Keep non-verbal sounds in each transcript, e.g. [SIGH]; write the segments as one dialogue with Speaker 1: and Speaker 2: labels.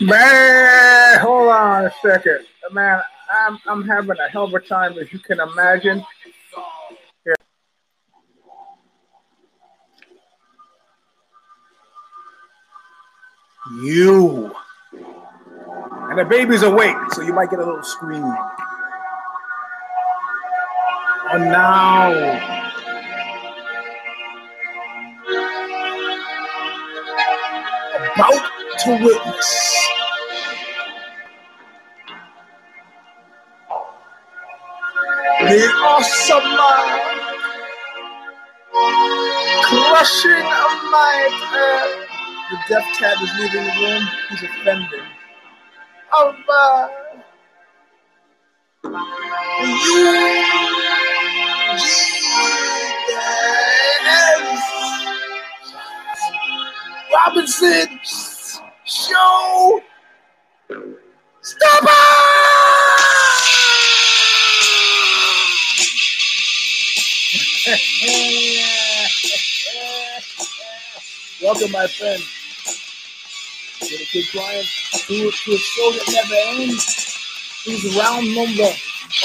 Speaker 1: Man, hold on a second. Man, I'm I'm having a hell of a time as you can imagine. Here. You and the baby's awake, so you might get a little scream. Oh now. About to witness. The awesome crushing of my uh, the deaf cat is leaving the room. He's offended. Of uh, you, Robinson show. Stop Welcome, my friend. To the kid Brian, to, to a show that never ends. He's round number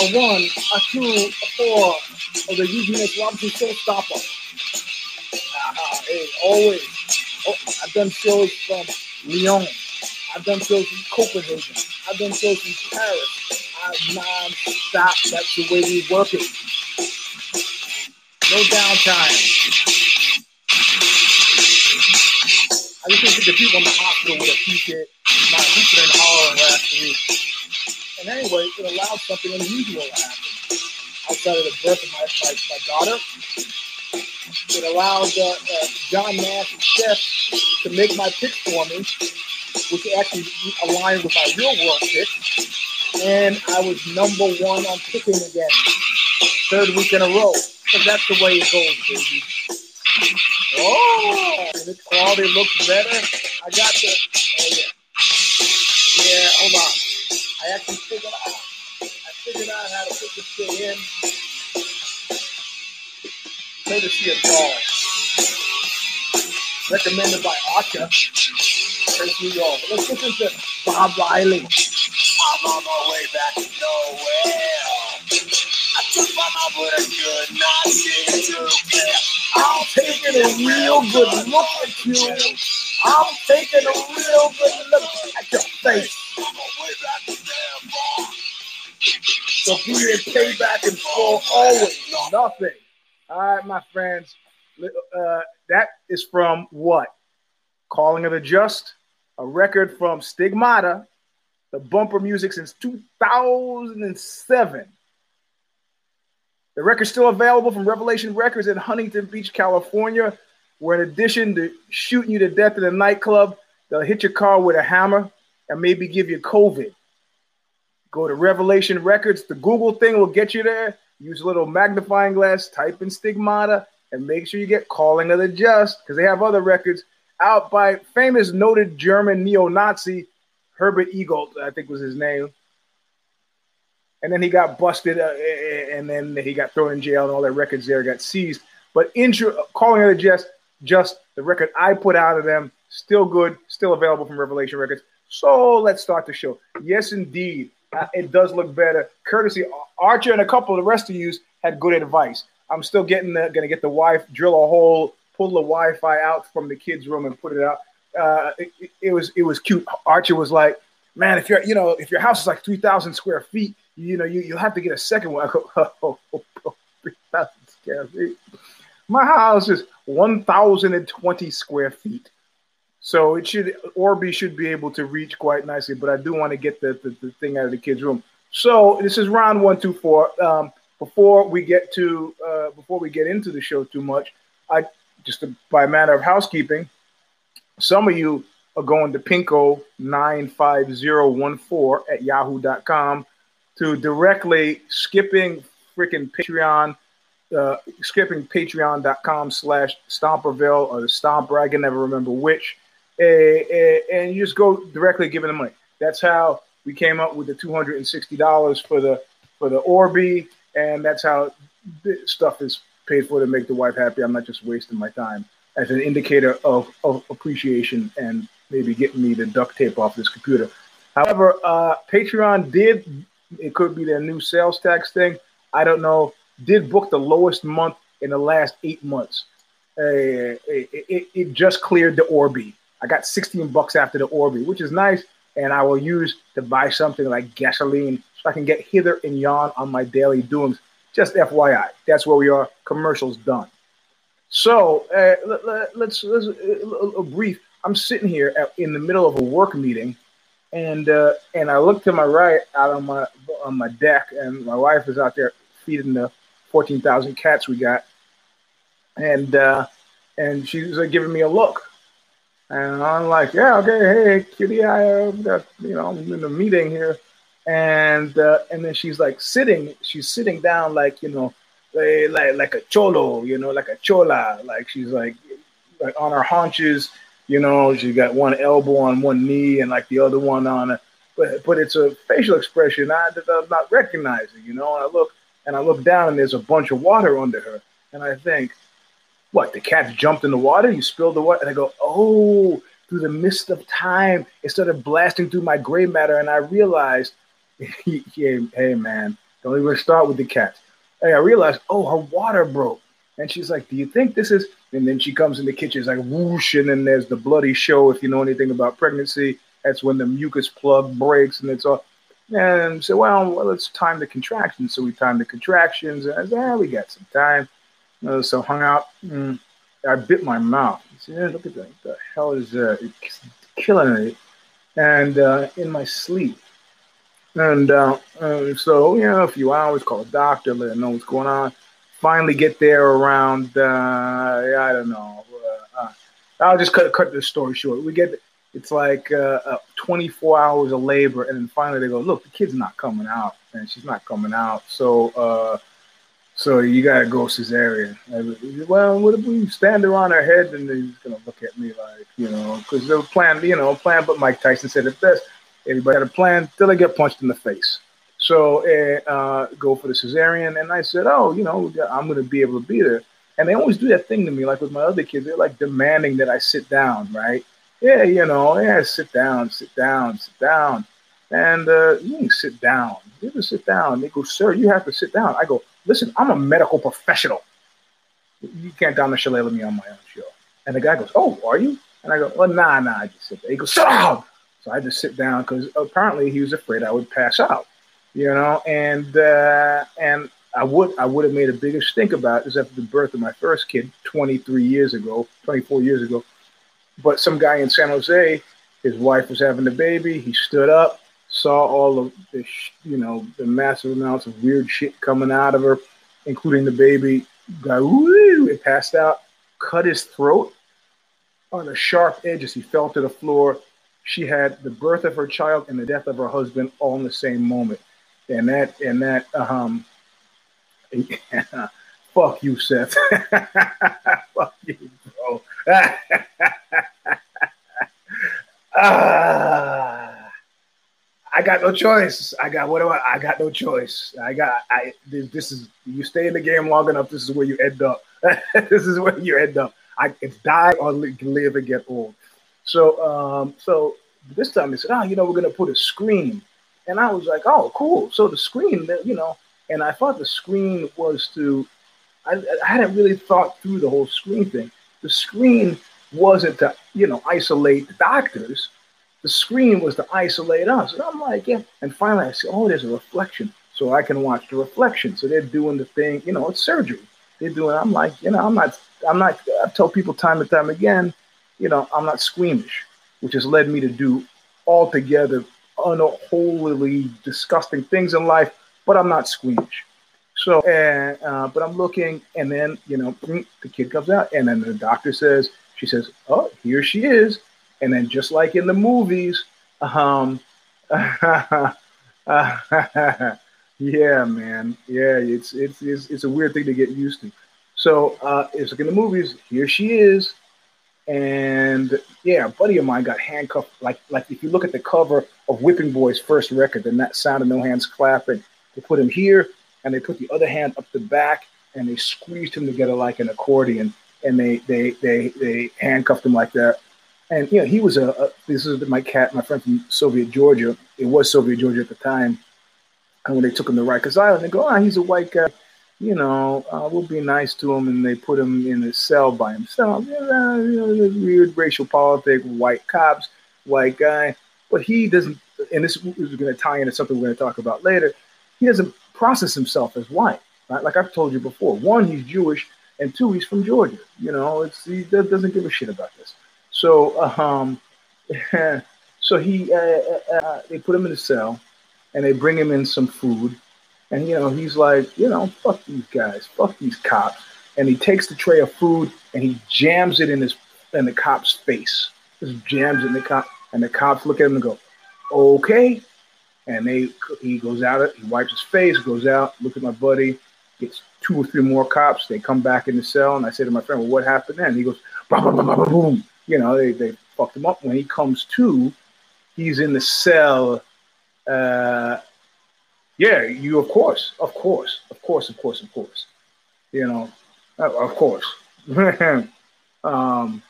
Speaker 1: a one, a two, a four of the Eugene Robinson Show Stomper. Uh, hey, always. Oh, I've done shows from Lyon. I've done shows from Copenhagen. I've done shows from Paris. I'm non-stop. That's the way we work it. No downtime. I just think the people in the hospital would appreciate my hooping and hollering last week. And anyway, it allowed something unusual to happen. Outside of the birth of my, my, my daughter, it allowed uh, uh, John Nash and Chef to make my pick for me, which actually aligned with my real world pick. And I was number one on picking again, third week in a row. So that's the way it goes, baby. Oh, the quality looks better. I got the. Oh yeah. Yeah, hold on. I actually figured out. I figured out how to put this thing in. Courtesy of Doll. Recommended by Archer. Prince New York. Let's listen to Bob Riley. I'm on my way back to nowhere. I took my mom with a good night to I'm taking a real good look at you. I'm taking a real good look at your face. So be in payback and full always. Nothing. All right, my friends. Uh, that is from what? Calling of the Just, a record from Stigmata, the bumper music since 2007. The record's still available from Revelation Records in Huntington Beach, California, where in addition to shooting you to death in a nightclub, they'll hit your car with a hammer and maybe give you COVID. Go to Revelation Records. The Google thing will get you there. Use a little magnifying glass, type in stigmata, and make sure you get Calling of the Just because they have other records out by famous noted German neo-Nazi Herbert Eagle, I think was his name. And then he got busted, uh, and then he got thrown in jail, and all their records there got seized. But intro, Calling of the Just, just the record I put out of them, still good, still available from Revelation Records. So let's start the show. Yes, indeed, it does look better. Courtesy Archer and a couple of the rest of you had good advice. I'm still getting the, gonna get the wife, drill a hole, pull the Wi-Fi out from the kids' room and put it out. Uh, it, it, was it was cute. Archer was like, "Man, if you're you know if your house is like three thousand square feet, you know you you'll have to get a second one." I go, oh, oh, oh, three thousand square feet. My house is one thousand and twenty square feet. So it should Orbi should be able to reach quite nicely, but I do want to get the, the, the thing out of the kids' room. So this is round one, two, four. Um, before we get to uh, before we get into the show too much, I just to, by matter of housekeeping, some of you are going to Pinko nine five zero one four at yahoo.com to directly skipping freaking Patreon, uh, skipping patreon.com slash Stomperville or the Stomper. I can never remember which and you just go directly giving them money. That's how we came up with the two hundred and sixty dollars for the for the Orbi, and that's how stuff is paid for to make the wife happy. I'm not just wasting my time. as an indicator of, of appreciation and maybe getting me the duct tape off this computer. However, uh, Patreon did, it could be their new sales tax thing. I don't know, did book the lowest month in the last eight months. Uh, it, it, it, just cleared the Orbi. I got 16 bucks after the Orbi, which is nice. And I will use to buy something like gasoline so I can get hither and yon on my daily doings. Just FYI, that's where we are. Commercials done. So uh, let, us let's, let's a, a brief. I'm sitting here at, in the middle of a work meeting, and uh, and I look to my right out on my on my deck, and my wife is out there feeding the 14,000 cats we got, and uh, and she's like giving me a look, and I'm like, yeah, okay, hey, kitty, I uh, got you know I'm in a meeting here, and uh, and then she's like sitting, she's sitting down like you know, like like a cholo, you know, like a chola, like she's like like on her haunches, you know, she got one elbow on one knee and like the other one on a, but but it's a facial expression. I, I'm not recognizing, you know. And I look and I look down and there's a bunch of water under her, and I think, what? The cat jumped in the water. You spilled the water, and I go, oh. Through the mist of time, it started blasting through my gray matter, and I realized, [LAUGHS] hey, hey man, don't even start with the cats. Hey, I realized, oh, her water broke. And she's like, Do you think this is? And then she comes in the kitchen, it's like whoosh, and then there's the bloody show. If you know anything about pregnancy, that's when the mucus plug breaks and it's all. And so, well, well, it's time the contractions. So we time the contractions, and I said, ah, we got some time. Uh, so hung out. Mm, I bit my mouth. Said, yeah, look at that. The hell is that? It's killing me. And uh, in my sleep. And uh, uh, so, you know, a few hours, call a doctor, let him know what's going on. Finally get there around, uh, I don't know. Uh, uh, I'll just cut, cut this story short. We get it's like uh, uh, 24 hours of labor, and then finally they go, look, the kid's not coming out, and she's not coming out, so so you gotta go cesarean. well, what if we stand on her head, and he's gonna look at me like, you know, because they were plan, you know, plan. But Mike Tyson said it best: everybody had a plan till they get punched in the face. So uh, go for the cesarean, and I said, oh, you know, I'm gonna be able to be there. And they always do that thing to me, like with my other kids. They're like demanding that I sit down, right? yeah, you know, yeah, sit down, sit down, sit down. And uh, you can sit down. You to sit down. They go, sir, you have to sit down. I go, listen, I'm a medical professional. You can't down the with me on my own show. And the guy goes, oh, are you? And I go, well, nah, nah, I just sit there. He goes, sit down. So I had to sit down because apparently he was afraid I would pass out, you know, and uh, and I would I would have made a bigger stink about this after the birth of my first kid 23 years ago, 24 years ago. But some guy in San Jose, his wife was having the baby. He stood up, saw all of the, you know, the massive amounts of weird shit coming out of her, including the baby. Guy, woo, it passed out, cut his throat on a sharp edge as he fell to the floor. She had the birth of her child and the death of her husband all in the same moment. And that, and that, um, [LAUGHS] fuck you, Seth. [LAUGHS] fuck you, bro. [LAUGHS] Ah, I got no choice. I got what do I? I got no choice. I got. I this is you stay in the game long enough. This is where you end up. [LAUGHS] this is where you end up. I it's die or live and get old. So um so this time they said, oh, you know, we're gonna put a screen, and I was like, oh, cool. So the screen, you know, and I thought the screen was to. I, I hadn't really thought through the whole screen thing. The screen wasn't to, you know, isolate the doctors. The screen was to isolate us. And I'm like, yeah. And finally I said, oh, there's a reflection. So I can watch the reflection. So they're doing the thing, you know, it's surgery. They're doing, I'm like, you know, I'm not, I'm not, I tell people time and time again, you know, I'm not squeamish, which has led me to do altogether unholy, disgusting things in life, but I'm not squeamish. So, and, uh, but I'm looking, and then, you know, the kid comes out, and then the doctor says, she says, "Oh, here she is," and then just like in the movies, um, [LAUGHS] yeah, man, yeah, it's, it's it's it's a weird thing to get used to. So uh, it's like in the movies, here she is, and yeah, a buddy of mine got handcuffed. Like like if you look at the cover of Whipping Boy's first record, then that sound of no hands clapping, they put him here, and they put the other hand up the back, and they squeezed him together like an accordion and they they they they handcuffed him like that. And you know, he was a, a this is my cat, my friend from Soviet Georgia. It was Soviet Georgia at the time. And when they took him to Rikers Island, they go, "Ah, oh, he's a white guy." you know, uh, we'll be nice to him, and they put him in a cell by himself. You know, know weird racial politics, white cops, white guy, but he doesn't. And this is going to tie into something we're going to talk about later. He doesn't process himself as white. Right? Like I've told you before, one, he's Jewish, and two, he's from Georgia. You know, it's he doesn't give a shit about this. So, um, [LAUGHS] so he, uh, uh, uh, they put him in a cell, and they bring him in some food and you know, he's like, you know, fuck these guys, fuck these cops. And he takes the tray of food and he jams it in his in the cop's face. Just jams it in the cop, and the cops look at him and go, "Okay." And they he goes out, he wipes his face, goes out, look at my buddy, gets two or three more cops. They come back in the cell, and I say to my friend, "Well, what happened then?" He goes, "Boom!" You know, they they fucked him up. When he comes to, he's in the cell. Uh, yeah, you of course, of course, of course, of course, of course. You know, of course. [LAUGHS] um,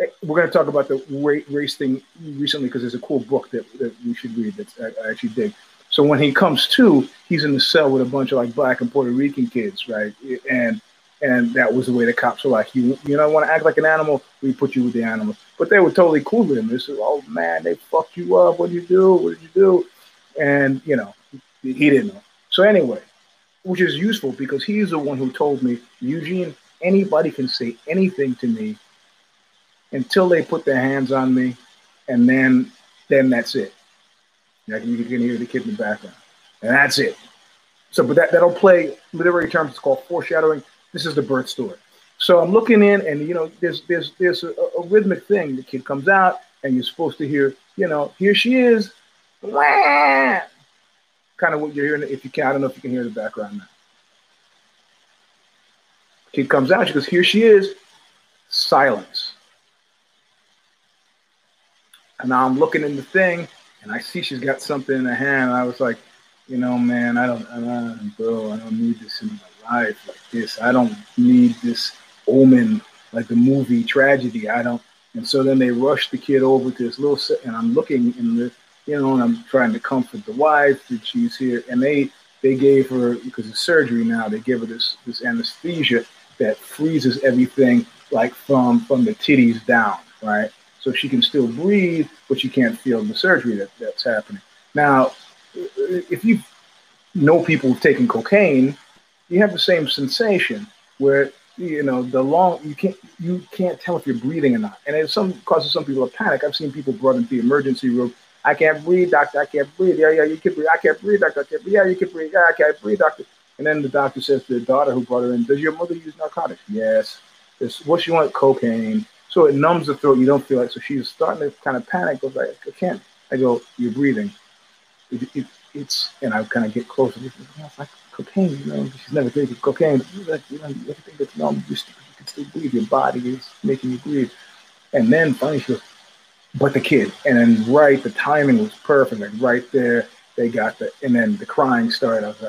Speaker 1: eh, we're going to talk about the race thing recently because there's a cool book that, that we should read that I, I actually dig. So when he comes to, he's in the cell with a bunch of like black and Puerto Rican kids, right? And and that was the way the cops were like, you you know, want to act like an animal, we put you with the animals. But they were totally cool with him. They said, oh man, they fucked you up. What did you do? What did you do? And you know, he didn't know. So anyway, which is useful because he's the one who told me, Eugene, anybody can say anything to me until they put their hands on me, and then then that's it. Like you can hear the kid in the background, and that's it. So, but that that'll play literary terms. It's called foreshadowing. This is the birth story. So I'm looking in, and you know, there's there's there's a, a rhythmic thing. The kid comes out, and you're supposed to hear, you know, here she is, Wah! kind of what you're hearing. If you can, I don't know if you can hear the background now. Kid comes out. She goes, "Here she is." Silence. And now I'm looking in the thing, and I see she's got something in her hand. I was like, you know, man, I don't, I don't, bro, I don't need this in my life like this. I don't need this omen like the movie tragedy. I don't. And so then they rush the kid over to this little, set, and I'm looking in the you know, and I'm trying to comfort the wife that she's here. And they they gave her because of surgery now. They give her this this anesthesia that freezes everything like from from the titties down, right? So she can still breathe, but she can't feel the surgery that, that's happening. Now, if you know people taken cocaine, you have the same sensation where you know the long you can't you can't tell if you're breathing or not, and it some causes some people a panic. I've seen people brought into the emergency room I can't breathe, doctor. I can't breathe. Yeah, yeah, you can breathe. I can't breathe, doctor. I can't breathe. Yeah, you can breathe. Yeah, I can't breathe, doctor. And then the doctor says to the daughter who brought her in, Does your mother use narcotics? Yes. This, what she want? Cocaine. So it numbs the throat. You don't feel it. So she's starting to kind of panic. Goes like, I can't. I go, You're breathing. It, it, it's, and I kind of get closer. It's like cocaine, you know. She's never taken cocaine. Like, you know, everything that's numb, you, you can still breathe. Your body is making you breathe. And then finally she goes, but the kid. And then right, the timing was perfect. Like right there, they got the, and then the crying started. I was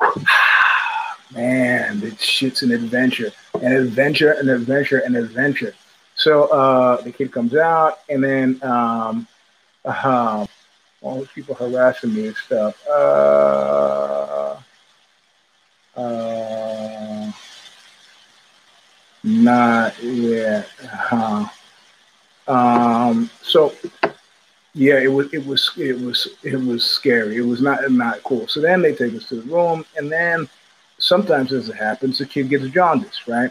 Speaker 1: like, [SIGHS] man, this shit's an adventure, an adventure, an adventure, an adventure. So uh, the kid comes out, and then um, uh, all these people harassing me and stuff. Uh, uh, not yet. Uh, um, so yeah, it was it was it was it was scary. It was not not cool. So then they take us to the room, and then sometimes as it happens, the kid gets jaundice. Right.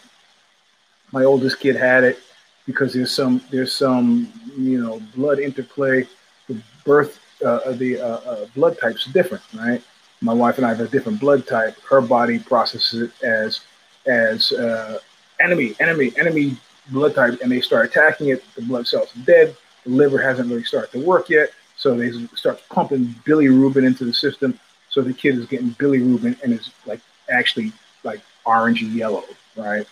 Speaker 1: My oldest kid had it because there's some there's some you know blood interplay. The birth uh, the uh, uh, blood types different. Right. My wife and I have a different blood type. Her body processes it as as uh, enemy, enemy, enemy blood type and they start attacking it, the blood cells are dead. The liver hasn't really started to work yet. So they start pumping bilirubin into the system. So the kid is getting bilirubin and is like actually like orangey yellow, right?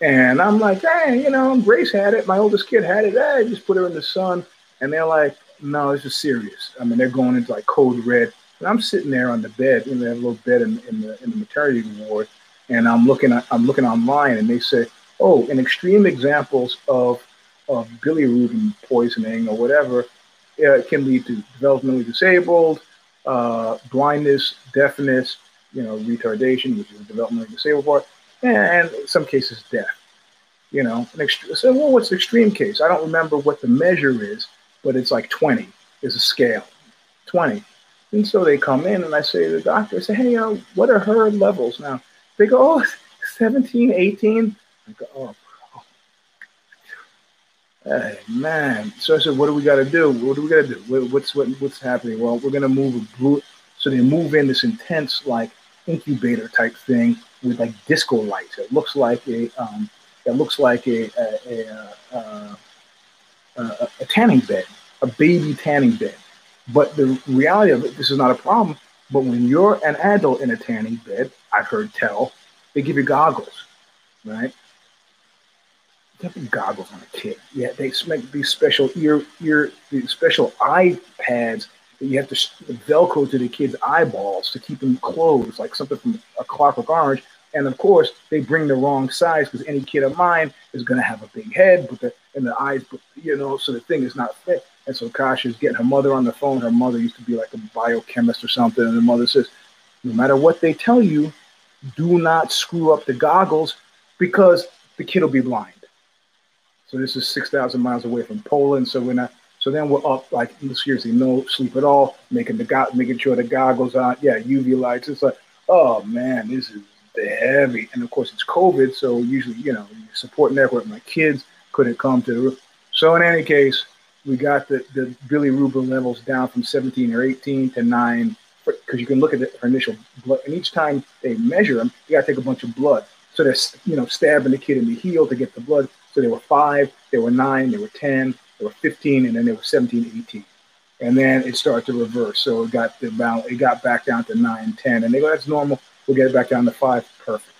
Speaker 1: And I'm like, hey, you know, Grace had it. My oldest kid had it. Hey, just put her in the sun. And they're like, no, this is serious. I mean, they're going into like code red. And I'm sitting there on the bed, know, they little bed in, in the in the maternity ward, and I'm looking I'm looking online, and they say, oh, in extreme examples of of bilirubin poisoning or whatever, it can lead to developmentally disabled, uh, blindness, deafness, you know, retardation, which is the developmentally disabled part, and in some cases death. You know, ext- so well, what's the extreme case? I don't remember what the measure is, but it's like 20 is a scale, 20. And so they come in and I say to the doctor, I say, hey, uh, what are her levels now? They go, oh, 17, 18. I go, oh, Hey, man. So I said, what do we got to do? What do we got to do? What's what, what's happening? Well, we're going to move a. So they move in this intense, like, incubator type thing with like disco lights. It looks like a, um, it looks like a, a, a, a, a, a tanning bed, a baby tanning bed. But the reality of it, this is not a problem. But when you're an adult in a tanning bed, I've heard tell, they give you goggles, right? Have goggles on a kid. Yeah, they make these special ear ear these special eye pads that you have to velcro to the kid's eyeballs to keep them closed, like something from a Clockwork Orange. And of course, they bring the wrong size because any kid of mine is going to have a big head, but the and the eyes, you know, so the thing is not fit. And so Kasha's getting her mother on the phone. Her mother used to be like a biochemist or something, and the mother says, "No matter what they tell you, do not screw up the goggles because the kid will be blind." So this is 6,000 miles away from Poland. So we're not, so then we're up like seriously no sleep at all, making the go- making sure the goggles on. Yeah, UV lights. It's like, oh man, this is heavy. And of course it's COVID. So usually, you know, support network, my kids couldn't come to. So in any case, we got the, the bilirubin levels down from 17 or 18 to nine, because you can look at the initial blood. And each time they measure them, you got to take a bunch of blood. So they're, you know, stabbing the kid in the heel to get the blood. So there were five, there were nine, there were 10, there were 15, and then there were 17, 18. And then it started to reverse. So it got the balance, it got back down to nine, 10. And they go, that's normal. We'll get it back down to five. Perfect.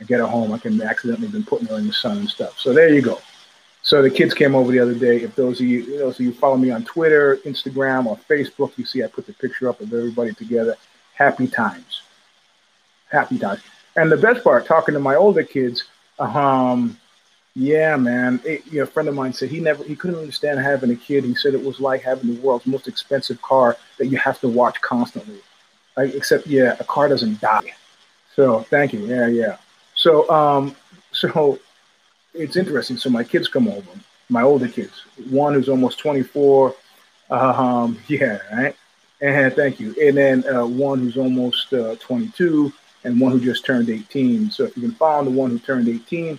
Speaker 1: I get her home. I can accidentally been putting her in the sun and stuff. So there you go. So the kids came over the other day. If those of you, those of you follow me on Twitter, Instagram, or Facebook, you see I put the picture up of everybody together. Happy times. Happy times. And the best part, talking to my older kids, um, yeah, man. It, you know, a friend of mine said he never he couldn't understand having a kid. He said it was like having the world's most expensive car that you have to watch constantly. Except yeah, a car doesn't die. So thank you. Yeah, yeah. So um, [LAUGHS] so it's interesting. So my kids come over, my older kids. One who's almost 24. Um, yeah, right. And thank you. And then uh, one who's almost uh, 22, and one who just turned 18. So if you can find the one who turned 18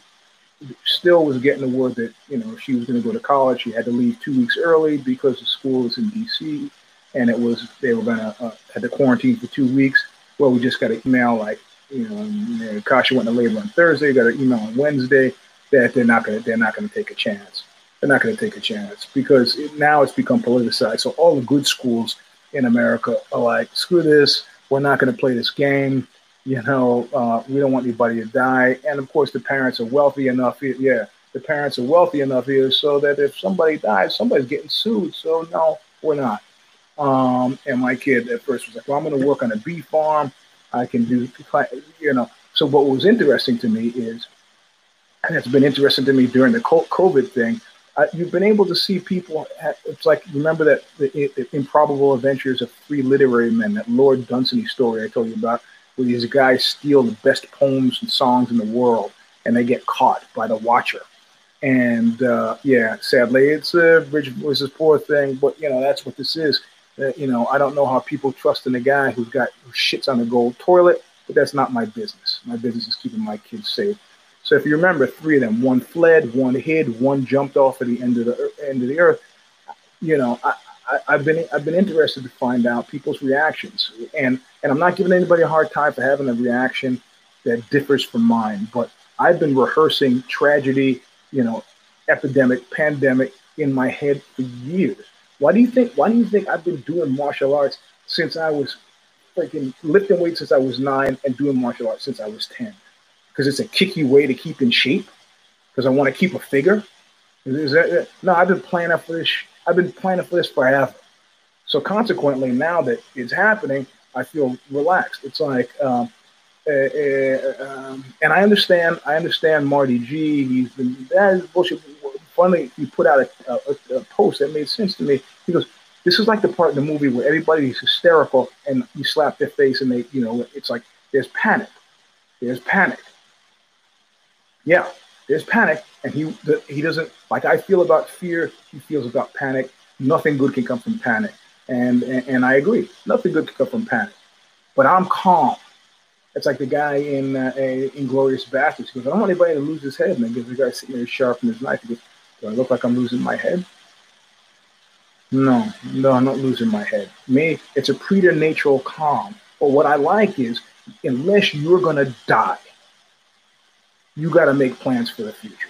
Speaker 1: still was getting the word that you know she was going to go to college. She had to leave two weeks early because the school is in D.C. and it was they were going to uh, had to quarantine for two weeks. Well, we just got an email like you know, you know Kasha went to labor on Thursday. Got an email on Wednesday that they're not going to they're not going to take a chance. They're not going to take a chance because it, now it's become politicized. So all the good schools in America are like, screw this. We're not going to play this game you know, uh, we don't want anybody to die. And of course, the parents are wealthy enough. Here, yeah, the parents are wealthy enough here so that if somebody dies, somebody's getting sued. So no, we're not. Um, and my kid at first was like, well, I'm going to work on a bee farm. I can do, you know. So what was interesting to me is, and it's been interesting to me during the COVID thing, uh, you've been able to see people. Have, it's like remember that the, the, improbable adventures of three literary men, that Lord Dunsany story I told you about where these guys steal the best poems and songs in the world and they get caught by the watcher. And uh, yeah, sadly, it's a rich versus poor thing, but you know, that's what this is. Uh, you know, I don't know how people trust in a guy who's got who shits on a gold toilet, but that's not my business. My business is keeping my kids safe. So if you remember, three of them, one fled, one hid, one jumped off at the end of the end of the earth. You know, I, I, have been I've been interested to find out people's reactions, and and I'm not giving anybody a hard time for having a reaction that differs from mine. But I've been rehearsing tragedy, you know, epidemic, pandemic in my head for years. Why do you think? Why do you think I've been doing martial arts since I was freaking lifting weights since I was nine and doing martial arts since I was ten? Because it's a kicky way to keep in shape. Because I want to keep a figure. That, no, I've been planning for this I've been planning for this forever. So consequently, now that it's happening, I feel relaxed. It's like, um, uh, uh, um, and I understand, I understand Marty G. He's been that is bullshit. Finally, he put out a, a, a, post that made sense to me. He goes, "This is like the part in the movie where everybody is hysterical and you slap their face and they, you know, it's like there's panic. There's panic. Yeah, there's panic, and he he doesn't like I feel about fear. He feels about panic. Nothing good can come from panic, and and, and I agree. Nothing good can come from panic. But I'm calm. It's like the guy in uh, Inglourious Basterds. He goes, I don't want anybody to lose his head. And then gives the guy sitting there sharpening his knife. He goes, Do I look like I'm losing my head? No, no, I'm not losing my head. Me, it's a preternatural calm. But what I like is, unless you're going to die, you got to make plans for the future.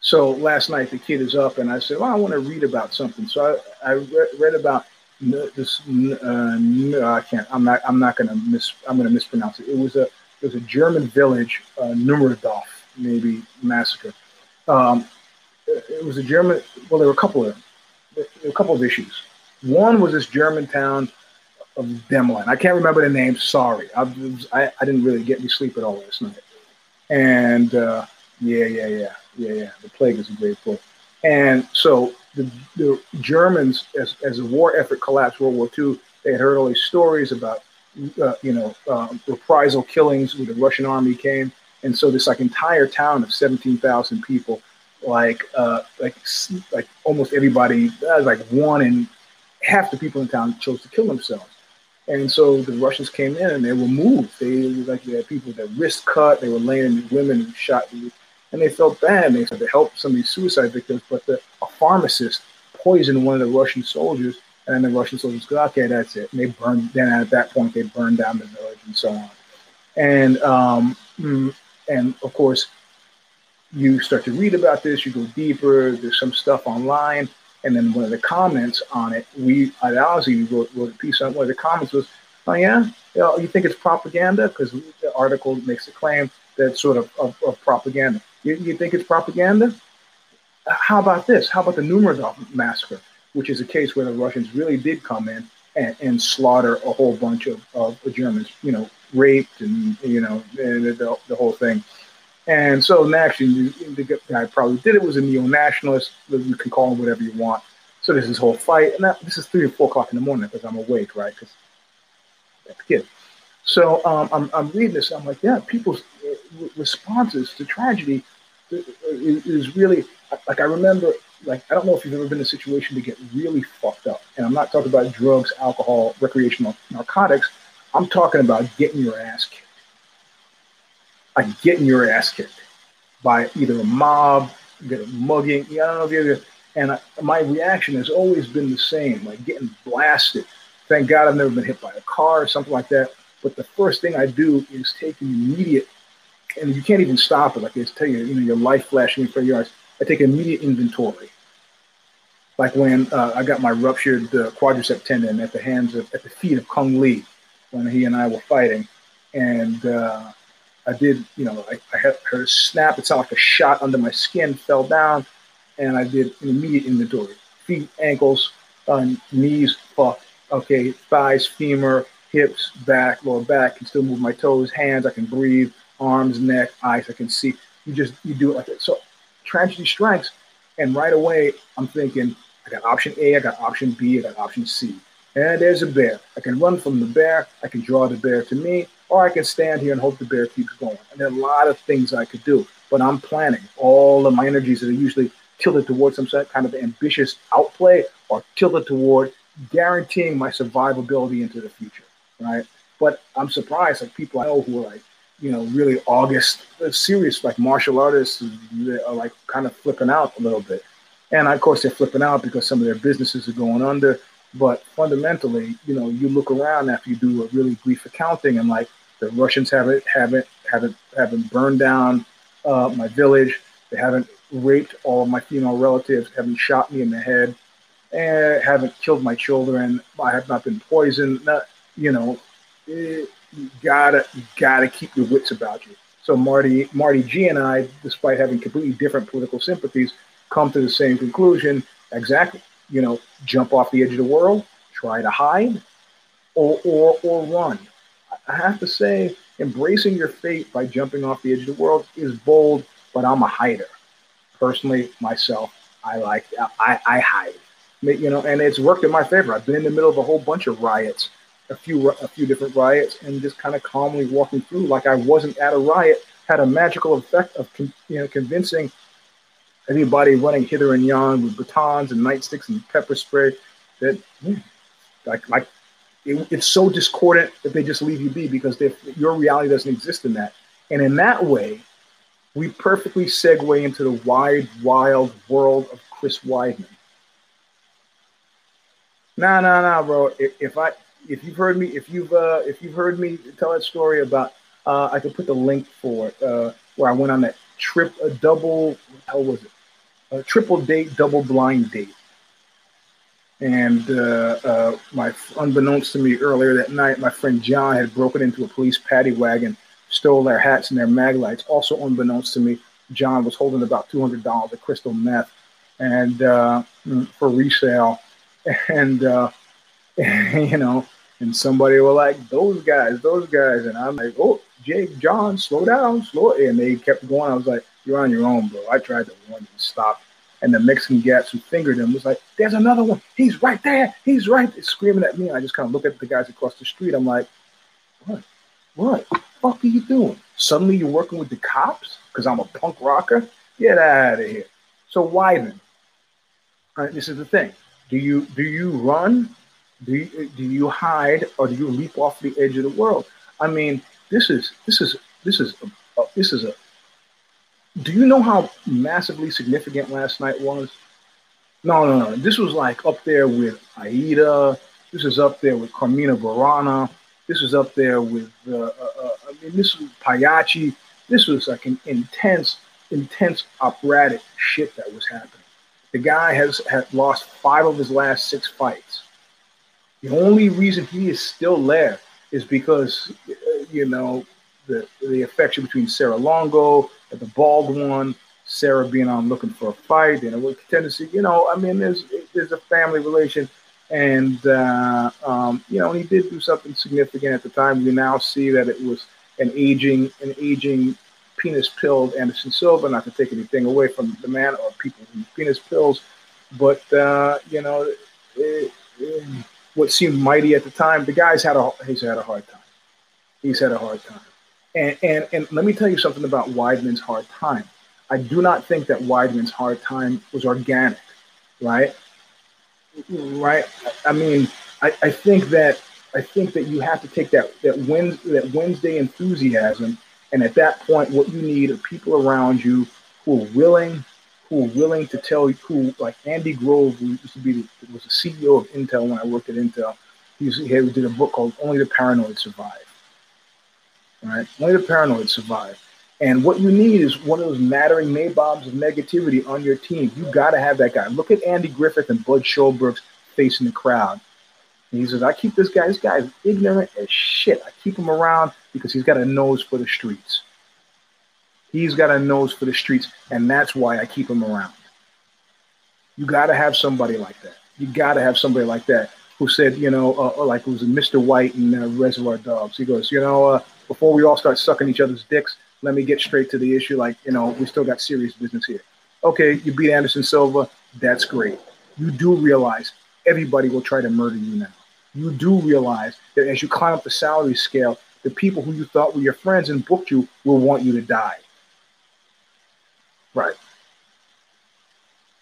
Speaker 1: So last night the kid is up, and I said, "Well, I want to read about something." So I, I read, read about this. Uh, I can't. I'm not. I'm not going to miss. I'm going to mispronounce it. It was a. It was a German village, uh, Nemmersdorf, maybe massacre. Um, it was a German. Well, there were a couple of a couple of issues. One was this German town of Demmin. I can't remember the name. Sorry, I, I, I didn't really get any sleep at all last night. And uh, yeah, yeah, yeah, yeah, yeah. The plague is a great book. And so the, the Germans, as, as the war effort collapsed, World War II, they had heard all these stories about, uh, you know, uh, reprisal killings when the Russian army came. And so this like entire town of 17,000 people, like, uh, like, like almost everybody, like one in half the people in town chose to kill themselves. And so the Russians came in and they were moved. They like they had people that wrist cut. They were laying women who shot, and they felt bad. They had to help some of these suicide victims, but the, a pharmacist poisoned one of the Russian soldiers, and the Russian soldiers go, "Okay, that's it." And they burned. Then at that point, they burned down the village and so on. And um, mm, and of course, you start to read about this. You go deeper. There's some stuff online and then one of the comments on it, we at OZY wrote, wrote a piece on one of the comments was, "Oh yeah, you, know, you think it's propaganda?" Because the article makes a claim that sort of, of, of propaganda. You, you, think it's propaganda? How about this? How about the Nemmersdorf massacre, which is a case where the Russians really did come in and, and slaughter a whole bunch of, of Germans, you know, raped and you know the, the, the whole thing. And so naturally, the guy probably did it was a neo-nationalist. You can call him whatever you want. So there's this whole fight, and this is three or four o'clock in the morning because I'm awake, right? Because that's kid. So um, I'm, I'm reading this. I'm like, yeah, people's uh, responses to tragedy is really like I remember. Like I don't know if you've ever been in a situation to get really fucked up, and I'm not talking about drugs, alcohol, recreational narcotics. I'm talking about getting your ass kicked like getting your ass kicked by either a mob, get a mugging. I know. And I, my reaction has always been the same, like getting blasted. Thank God I've never been hit by a car or something like that. But the first thing I do is take an immediate, and you can't even stop it. Like they tell you, you know, your life flashing in front of your eyes. I take immediate inventory. Like when uh, I got my ruptured uh, quadricep tendon at the hands of, at the feet of Kung Le, when he and I were fighting, and uh, I did, you know, I, I had her snap. It sounded like a shot under my skin, fell down, and I did an immediate inventory. Feet, ankles, uh, knees, fuck. Okay, thighs, femur, hips, back, lower back. Can still move my toes, hands. I can breathe. Arms, neck, eyes. I can see. You just you do it like that. So tragedy strikes, and right away I'm thinking, I got option A, I got option B, I got option C. And there's a bear. I can run from the bear. I can draw the bear to me, or I can stand here and hope the bear keeps going. And there are a lot of things I could do, but I'm planning. All of my energies that are usually tilted towards some kind of ambitious outplay or tilted toward guaranteeing my survivability into the future, right? But I'm surprised, like people I know who are like, you know, really August, uh, serious, like martial artists are like kind of flipping out a little bit. And of course, they're flipping out because some of their businesses are going under but fundamentally, you know, you look around after you do a really brief accounting, and like the Russians haven't haven't haven't haven't burned down uh, my village. They haven't raped all of my female relatives. Haven't shot me in the head. And haven't killed my children. I have not been poisoned. Not, you know, it, you gotta you gotta keep your wits about you. So Marty Marty G and I, despite having completely different political sympathies, come to the same conclusion. Exactly you know, jump off the edge of the world, try to hide, or or or run. I have to say, Embracing your fate by jumping off the edge of the world is bold, but I'm a hider. Personally, myself, I like I, I hide. You know, and it's worked in my favor. I've been in the middle of a whole bunch of riots, a few a few different riots, and just kind of calmly walking through like I wasn't at a riot had a magical effect of you know convincing anybody running hither and yon with batons and nightsticks and pepper spray that hmm, like like it, it's so discordant that they just leave you be because your reality doesn't exist in that. And in that way, we perfectly segue into the wide, wild world of Chris Weidman. Nah, nah, nah, bro. If, if I if you've heard me, if you've uh, if you've heard me tell that story about, uh, I could put the link for it uh, where I went on that trip, a double, how was it? A triple date, double blind date and uh, uh, my, unbeknownst to me earlier that night, my friend John had broken into a police paddy wagon, stole their hats and their mag lights. Also unbeknownst to me, John was holding about two hundred dollars of crystal meth, and uh, for resale, [LAUGHS] and uh, [LAUGHS] you know, and somebody were like, "Those guys, those guys," and I'm like, "Oh, Jake, John, slow down, slow," and they kept going. I was like, "You're on your own, bro." I tried to warn you, stop and the Mexican gats who fingered him was like, "There's another one. He's right there. He's right." There. Screaming at me. I just kind of look at the guys across the street. I'm like, "What? What? The fuck are you doing? Suddenly you're working with the cops because I'm a punk rocker? Get out of here." So why then? Right, this is the thing. Do you do you run? Do you, do you hide or do you leap off the edge of the world? I mean, this is this is this is a, this is a do you know how massively significant last night was? No, no, no. This was like up there with Aida. This is up there with Carmina Burana. This is up there with, uh, uh, uh, I mean, this was Pagliacci. This was like an intense, intense operatic shit that was happening. The guy has had lost five of his last six fights. The only reason he is still there is because, uh, you know, the the affection between Serra Longo, the bald one, Serra being on looking for a fight, and with tendency, you know, I mean, there's there's a family relation, and uh, um, you know, he did do something significant at the time. We now see that it was an aging, an aging penis pilled Anderson Silva. Not to take anything away from the man or people who penis pills, but uh, you know, it, it, what seemed mighty at the time, the guy's had a he's had a hard time. He's had a hard time. And, and, and let me tell you something about Weidman's hard time. I do not think that Weidman's hard time was organic, right? Right. I mean, I, I think that I think that you have to take that that Wednesday, that Wednesday enthusiasm, and at that point, what you need are people around you who are willing, who are willing to tell you, who like Andy Grove, who used to be was the CEO of Intel when I worked at Intel. He, he did a book called Only the Paranoid Survive right? Only the paranoid survive. And what you need is one of those mattering nabobs of negativity on your team. You got to have that guy. Look at Andy Griffith and Bud Schulbrooks facing the crowd. And he says, I keep this guy, this guy is ignorant as shit. I keep him around because he's got a nose for the streets. He's got a nose for the streets, and that's why I keep him around. You got to have somebody like that. You got to have somebody like that who said, you know, uh, like it was Mr. White in uh, Reservoir Dogs. He goes, you know, uh, before we all start sucking each other's dicks, let me get straight to the issue. Like, you know, we still got serious business here. Okay, you beat Anderson Silva. That's great. You do realize everybody will try to murder you now. You do realize that as you climb up the salary scale, the people who you thought were your friends and booked you will want you to die. Right.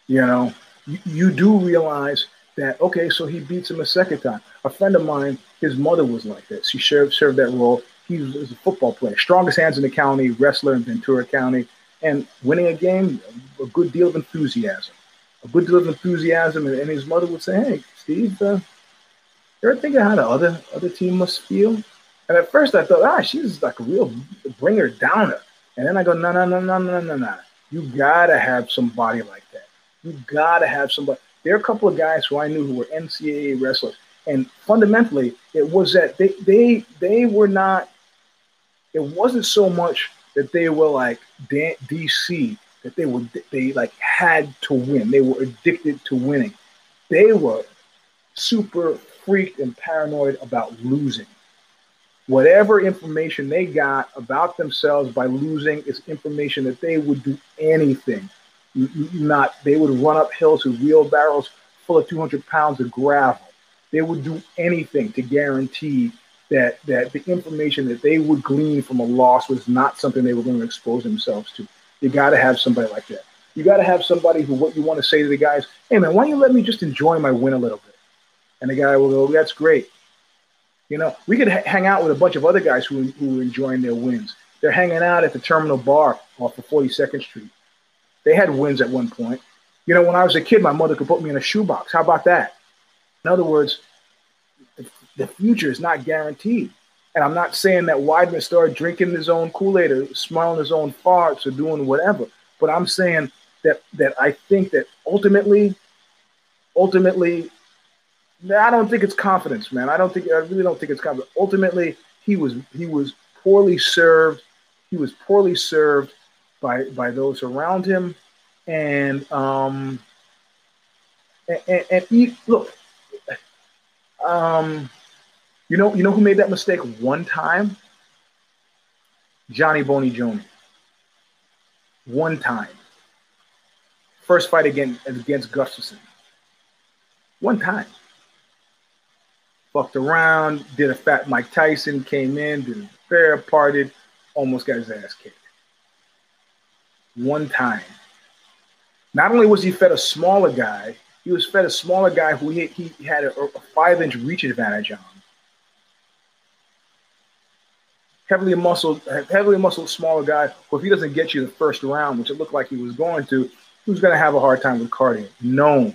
Speaker 1: You know, you, you do realize that, okay, so he beats him a second time. A friend of mine, his mother was like this. She served, served that role he was a football player, strongest hands in the county, wrestler in Ventura County, and winning a game, a good deal of enthusiasm, a good deal of enthusiasm. And, and his mother would say, "Hey, Steve, uh, you ever thinking how the other other team must feel?" And at first, I thought, "Ah, she's like a real bringer downer." And then I go, "No, no, no, no, no, no, no. You gotta have somebody like that. You gotta have somebody." There are a couple of guys who I knew who were NCAA wrestlers, and fundamentally, it was that they they they were not it wasn't so much that they were like DC that they were they like had to win. They were addicted to winning. They were super freaked and paranoid about losing. Whatever information they got about themselves by losing is information that they would do anything. Not they would run up hills with wheelbarrows full of 200 pounds of gravel. They would do anything to guarantee that that the information that they would glean from a loss was not something they were going to expose themselves to. You got to have somebody like that. You got to have somebody who what you want to say to the guys, hey man, why don't you let me just enjoy my win a little bit? And the guy will go, that's great. You know, we could ha- hang out with a bunch of other guys who, who are enjoying their wins. They're hanging out at the terminal bar off of 42nd Street. They had wins at one point. You know, when I was a kid, my mother could put me in a shoebox. How about that? In other words, the, future is not guaranteed. And I'm not saying that Weidman started drinking his own Kool-Aid or smelling his own farts or doing whatever. But I'm saying that that I think that ultimately, ultimately, I don't think it's confidence, man. I don't think I really don't think it's confidence. Ultimately, he was he was poorly served. He was poorly served by by those around him, and um, and, and, and he, look, um, you know, you know who made that mistake one time? Johnny Boney Jones. One time. First fight against against Gustafsson. One time. Fucked around, did a fat Mike Tyson, came in, did a fair, parted, almost got his ass kicked. One time. Not only was he fed a smaller guy, he was fed a smaller guy who he, he had a, a five inch reach advantage on. Heavily muscled, heavily muscled, smaller guy. Well, if he doesn't get you the first round, which it looked like he was going to, who's going to have a hard time with cardio? Known.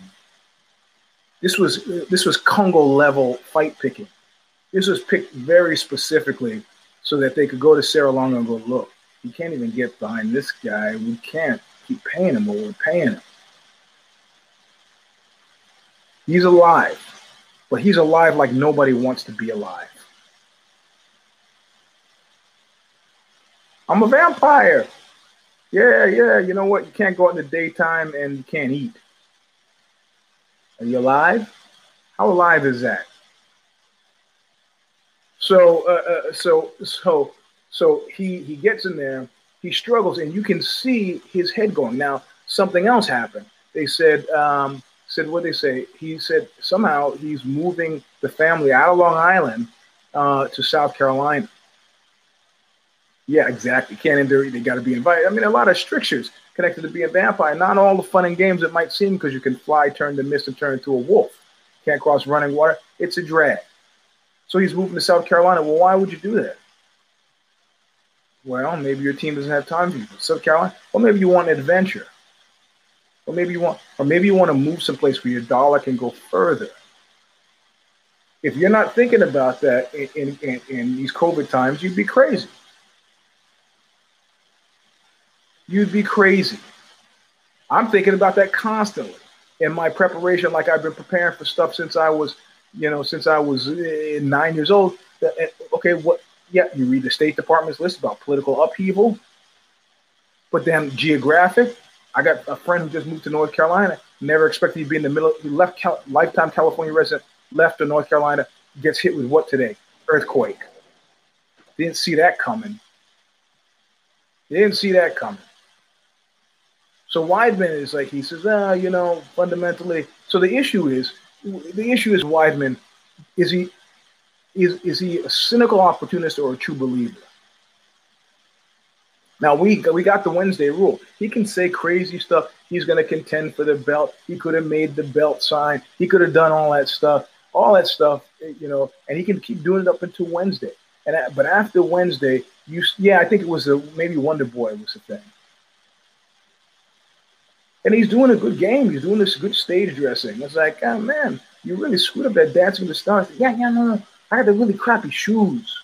Speaker 1: This was this was Congo level fight picking. This was picked very specifically so that they could go to Serra Longo and go, look, you can't even get behind this guy. We can't keep paying him what we're paying him. He's alive, but he's alive like nobody wants to be alive. I'm a vampire. Yeah, yeah. You know what? You can't go out in the daytime and you can't eat. Are you alive? How alive is that? So, uh, uh, so, so, so he he gets in there. He struggles, and you can see his head going. Now, something else happened. They said, um, said what they say. He said somehow he's moving the family out of Long Island uh, to South Carolina. Yeah, exactly. Can't enter. They got to be invited. I mean, a lot of strictures connected to being a vampire. Not all the fun and games it might seem because you can fly, turn to mist, and turn into a wolf. Can't cross running water. It's a drag. So he's moving to South Carolina. Well, why would you do that? Well, maybe your team doesn't have time for you. South Carolina. Well, maybe you want an adventure. Or maybe you want, or maybe you want to move someplace where your dollar can go further. If you're not thinking about that in, in, in these COVID times, you'd be crazy. You'd be crazy. I'm thinking about that constantly in my preparation, like I've been preparing for stuff since I was, you know, since I was uh, nine years old. Okay, what? Yeah, you read the State Department's list about political upheaval, but then geographic. I got a friend who just moved to North Carolina. Never expected to be in the middle. He left Cal- lifetime California resident, left to North Carolina, gets hit with what today? Earthquake. Didn't see that coming. Didn't see that coming. So Weidman is like he says, ah, you know, fundamentally. So the issue is, the issue is Weidman. Is he is is he a cynical opportunist or a true believer? Now we we got the Wednesday rule. He can say crazy stuff. He's going to contend for the belt. He could have made the belt sign. He could have done all that stuff. All that stuff, you know, and he can keep doing it up until Wednesday. And but after Wednesday, you yeah, I think it was a, maybe Wonder Boy was the thing and he's doing a good game. He's doing this good stage dressing. It's like, oh man, you really screwed up that Dancing with the Stars. Yeah, yeah, no, no. I had the really crappy shoes.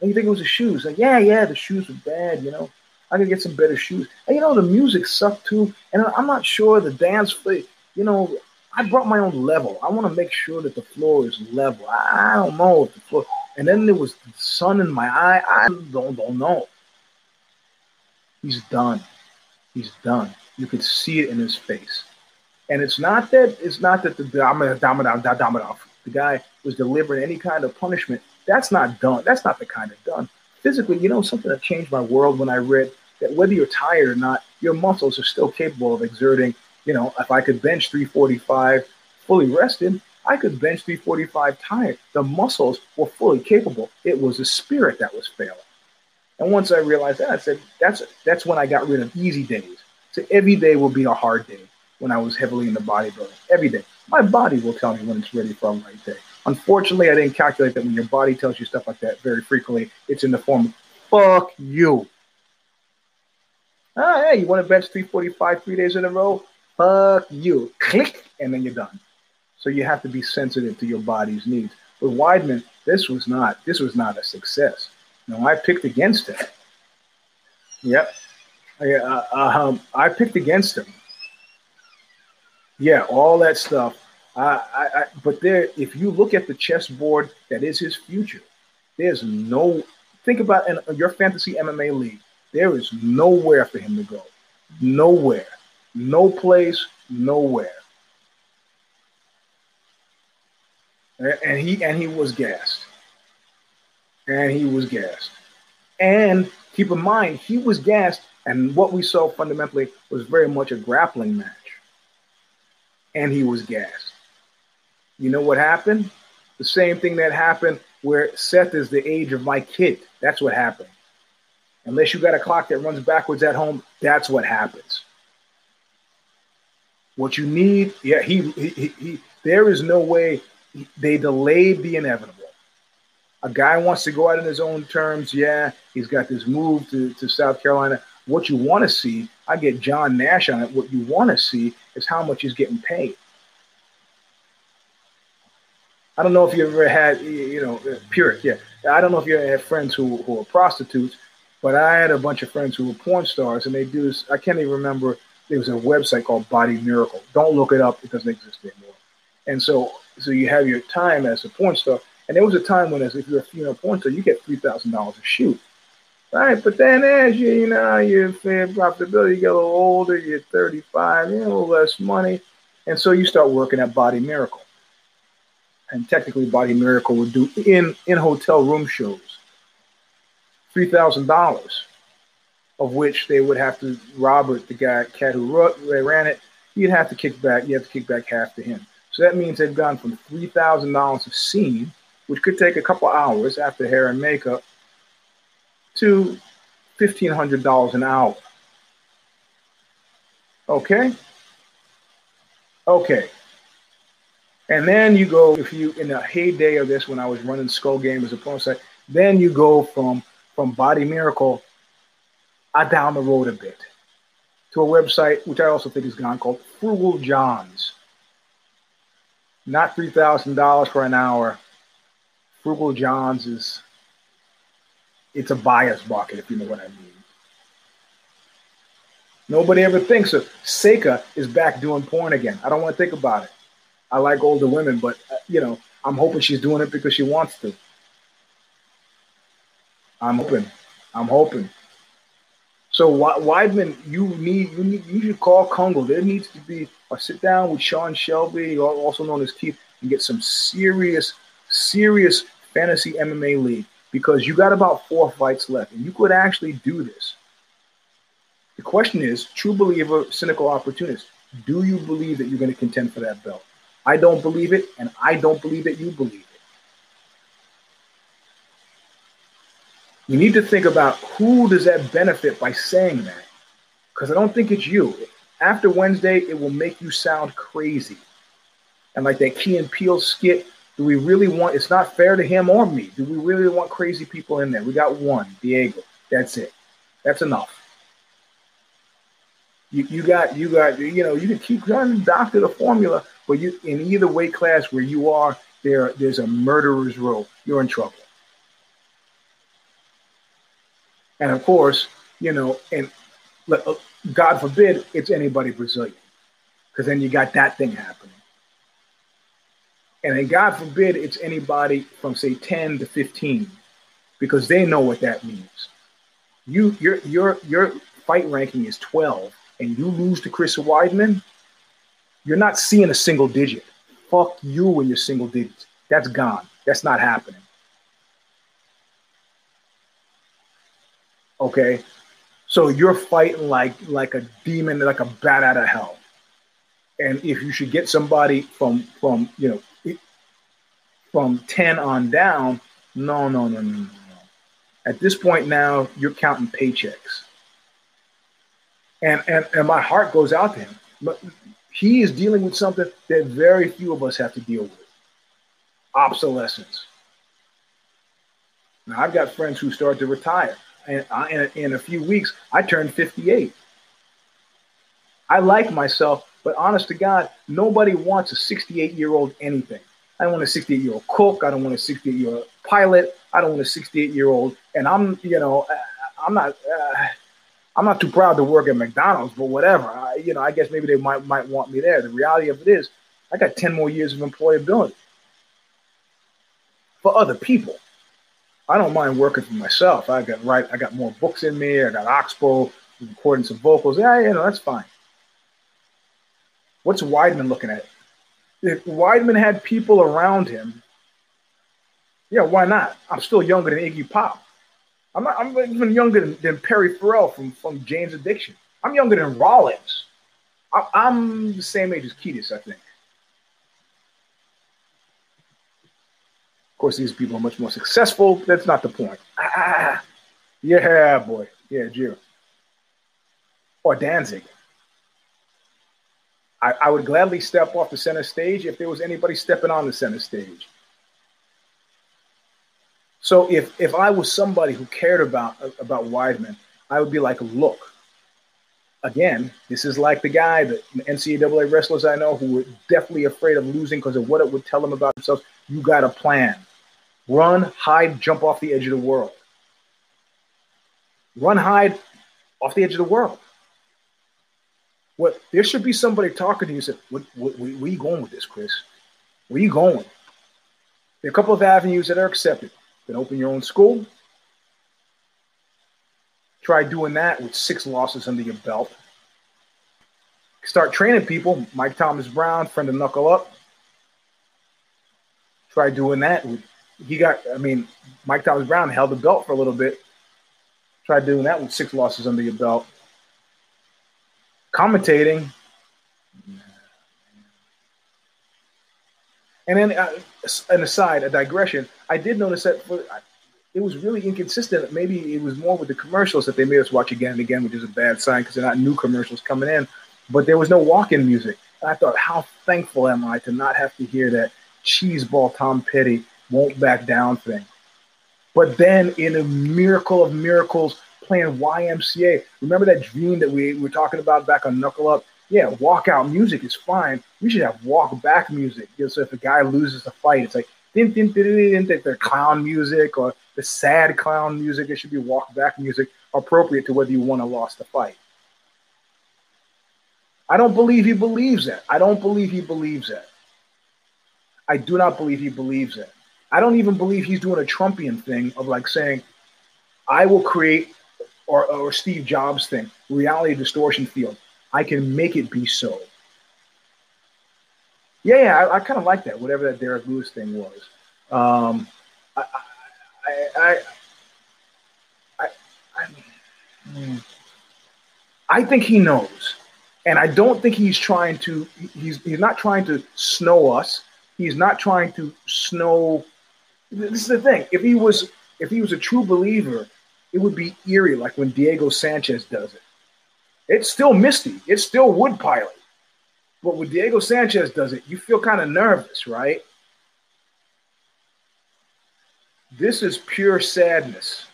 Speaker 1: And you think it was the shoes? Like, yeah, yeah, the shoes were bad. You know, I could get some better shoes. And you know, the music sucked too. And I'm not sure the dance. You know, I brought my own level. I want to make sure that the floor is level. I don't know if the floor. And then there was the sun in my eye. I don't don't know. He's done. He's done. You could see it in his face. And it's not that it's not that the the guy was delivering any kind of punishment. That's not done. That's not the kind of done. Physically, you know, something that changed my world when I read that whether you're tired or not, your muscles are still capable of exerting. You know, if I could bench 345 fully rested, I could bench 345 tired. The muscles were fully capable. It was the spirit that was failing. And once I realized that, I said, that's that's when I got rid of easy days. So every day will be a hard day when I was heavily into bodybuilding. Every day. My body will tell me when it's ready for a right day. Unfortunately, I didn't calculate that when your body tells you stuff like that very frequently, it's in the form of fuck you. Ah, hey, you want to bench 345 three days in a row? Fuck you. Click, and then you're done. So you have to be sensitive to your body's needs. With Weidman, this was not this was not a success. Know, I picked against him. Yep, I, uh, um, I picked against him. Yeah, all that stuff. I, I, but there, if you look at the chessboard that is his future, there's no. Think about in your fantasy MMA league. There is nowhere for him to go. Nowhere. No place. Nowhere. and he and he was gassed, and he was gassed, and keep in mind he was gassed, and what we saw fundamentally was very much a grappling match, and he was gassed. You know what happened? The same thing that happened where Seth is the age of my kid. That's what happened. Unless you got a clock that runs backwards at home, that's what happens. What you need, yeah, he, he, he, he there is no way they delayed the inevitable. A guy wants to go out in his own terms. Yeah, he's got this move to, to South Carolina. What you want to see, I get John Nash on it. What you want to see is how much he's getting paid. I don't know if you ever had, you know, uh, Pyrrhic, yeah. I don't know if you ever had friends who, who are prostitutes, but I had a bunch of friends who were porn stars, and they do this. I can't even remember. There was a website called Body Miracle. Don't look it up; it doesn't exist anymore. And so so you have your time as a porn star. And there was a time when, as if you're a female porn star, you get three thousand dollars a shoot, right? But then as you, you know, fair profitability, you get a little older, you're 35, you know, a little less money, and so you start working at Body Miracle. And technically, Body Miracle would do in in hotel room shows three thousand dollars, of which they would have to Robert, the guy cat who ran it, you'd have to kick back. You have to kick back half to him. So that means they've gone from $3,000 a scene, which could take a couple hours after hair and makeup, to $1,500 an hour. Okay? Okay. And then you go, if you, in the heyday of this, when I was running Skull Game as a porn site, then you go from, from Body Miracle uh, down the road a bit to a website, which I also think is gone, called Frugal Johns not three thousand dollars for an hour. Frugal Johns is it's a bias market, if you know what I mean. Nobody ever thinks of Seka is back doing porn again. I don't want to think about it. I like older women, but uh, you know, I'm hoping she's doing it because she wants to. I'm hoping. I'm hoping. So Weidman, you need you need you should call Congo. There needs to be a sit down with Sean Shelby, also known as Keith, and get some serious, serious fantasy MMA league because you got about four fights left, and you could actually do this. The question is, true believer, cynical opportunist, do you believe that you're going to contend for that belt? I don't believe it, and I don't believe that you believe it. You need to think about who does that benefit by saying that. Because I don't think it's you. After Wednesday, it will make you sound crazy. And like that Key and Peele skit, do we really want it's not fair to him or me? Do we really want crazy people in there? We got one, Diego. That's it. That's enough. You, you got you got you know you can keep trying to doctor the formula, but you in either weight class where you are, there there's a murderer's row. You're in trouble. And of course, you know, and uh, God forbid it's anybody Brazilian, because then you got that thing happening. And then God forbid it's anybody from say 10 to 15, because they know what that means. You your your your fight ranking is 12 and you lose to Chris Weidman, you're not seeing a single digit. Fuck you and your single digits. That's gone. That's not happening. Okay. So you're fighting like like a demon, like a bat out of hell. And if you should get somebody from from you know from 10 on down, no, no, no, no, no. At this point now, you're counting paychecks. And and and my heart goes out to him. But he is dealing with something that very few of us have to deal with. Obsolescence. Now, I've got friends who start to retire. And I, in, in a few weeks, I turned 58. I like myself, but honest to God, nobody wants a 68 year old anything. I don't want a 68 year old cook. I don't want a 68 year old pilot. I don't want a 68 year old. And I'm, you know, I'm not, uh, I'm not too proud to work at McDonald's, but whatever. I, you know, I guess maybe they might might want me there. The reality of it is, I got 10 more years of employability for other people. I don't mind working for myself. I got right. I got more books in me. I got Oxbow recording some vocals. Yeah, you know that's fine. What's Weidman looking at? If Weidman had people around him, yeah, why not? I'm still younger than Iggy Pop. I'm not, I'm even younger than, than Perry Farrell from from Jane's Addiction. I'm younger than Rollins. I, I'm the same age as Kiedis, I think. Of course, these people are much more successful. That's not the point. Ah, yeah, boy. Yeah, Jew. Or Danzig. I, I would gladly step off the center stage if there was anybody stepping on the center stage. So if if I was somebody who cared about about Weidman, I would be like, look, again, this is like the guy, the NCAA wrestlers I know who were definitely afraid of losing because of what it would tell them about themselves. You got a plan. Run, hide, jump off the edge of the world. Run, hide off the edge of the world. What there should be somebody talking to you. Said, what, what, where, you going with this, Chris? Where you going? There are a couple of avenues that are accepted. You can open your own school. Try doing that with six losses under your belt. Start training people. Mike Thomas Brown, friend of Knuckle Up. Try doing that with he got, I mean, Mike Thomas Brown held the belt for a little bit. Try doing that with six losses under your belt. Commentating. And then, uh, an aside, a digression. I did notice that it was really inconsistent. Maybe it was more with the commercials that they made us watch again and again, which is a bad sign because they're not new commercials coming in. But there was no walk-in music. And I thought, how thankful am I to not have to hear that cheeseball Tom Petty won't back down thing. But then, in a miracle of miracles, playing YMCA. Remember that dream that we were talking about back on Knuckle Up? Yeah, walkout music is fine. We should have walk back music. You know, so if a guy loses the fight, it's like din din din din din the clown music or the sad clown music. It should be walk back music appropriate to whether you won or lost the fight. I don't believe he believes that. I don't believe he believes that. I do not believe he believes that. I don't even believe he's doing a Trumpian thing of like saying, I will create, or, or Steve Jobs thing, reality distortion field. I can make it be so. Yeah, yeah, I, I kind of like that, whatever that Derrick Lewis thing was. Um, I, I, I, I, hmm. I think he knows. And I don't think he's trying to, he's, he's not trying to snow us. He's not trying to snow this is the thing. If he was if he was a true believer, it would be eerie, like when Diego Sanchez does it. It's still misty. It's still wood piling. But when Diego Sanchez does it, you feel kind of nervous, right? This is pure sadness.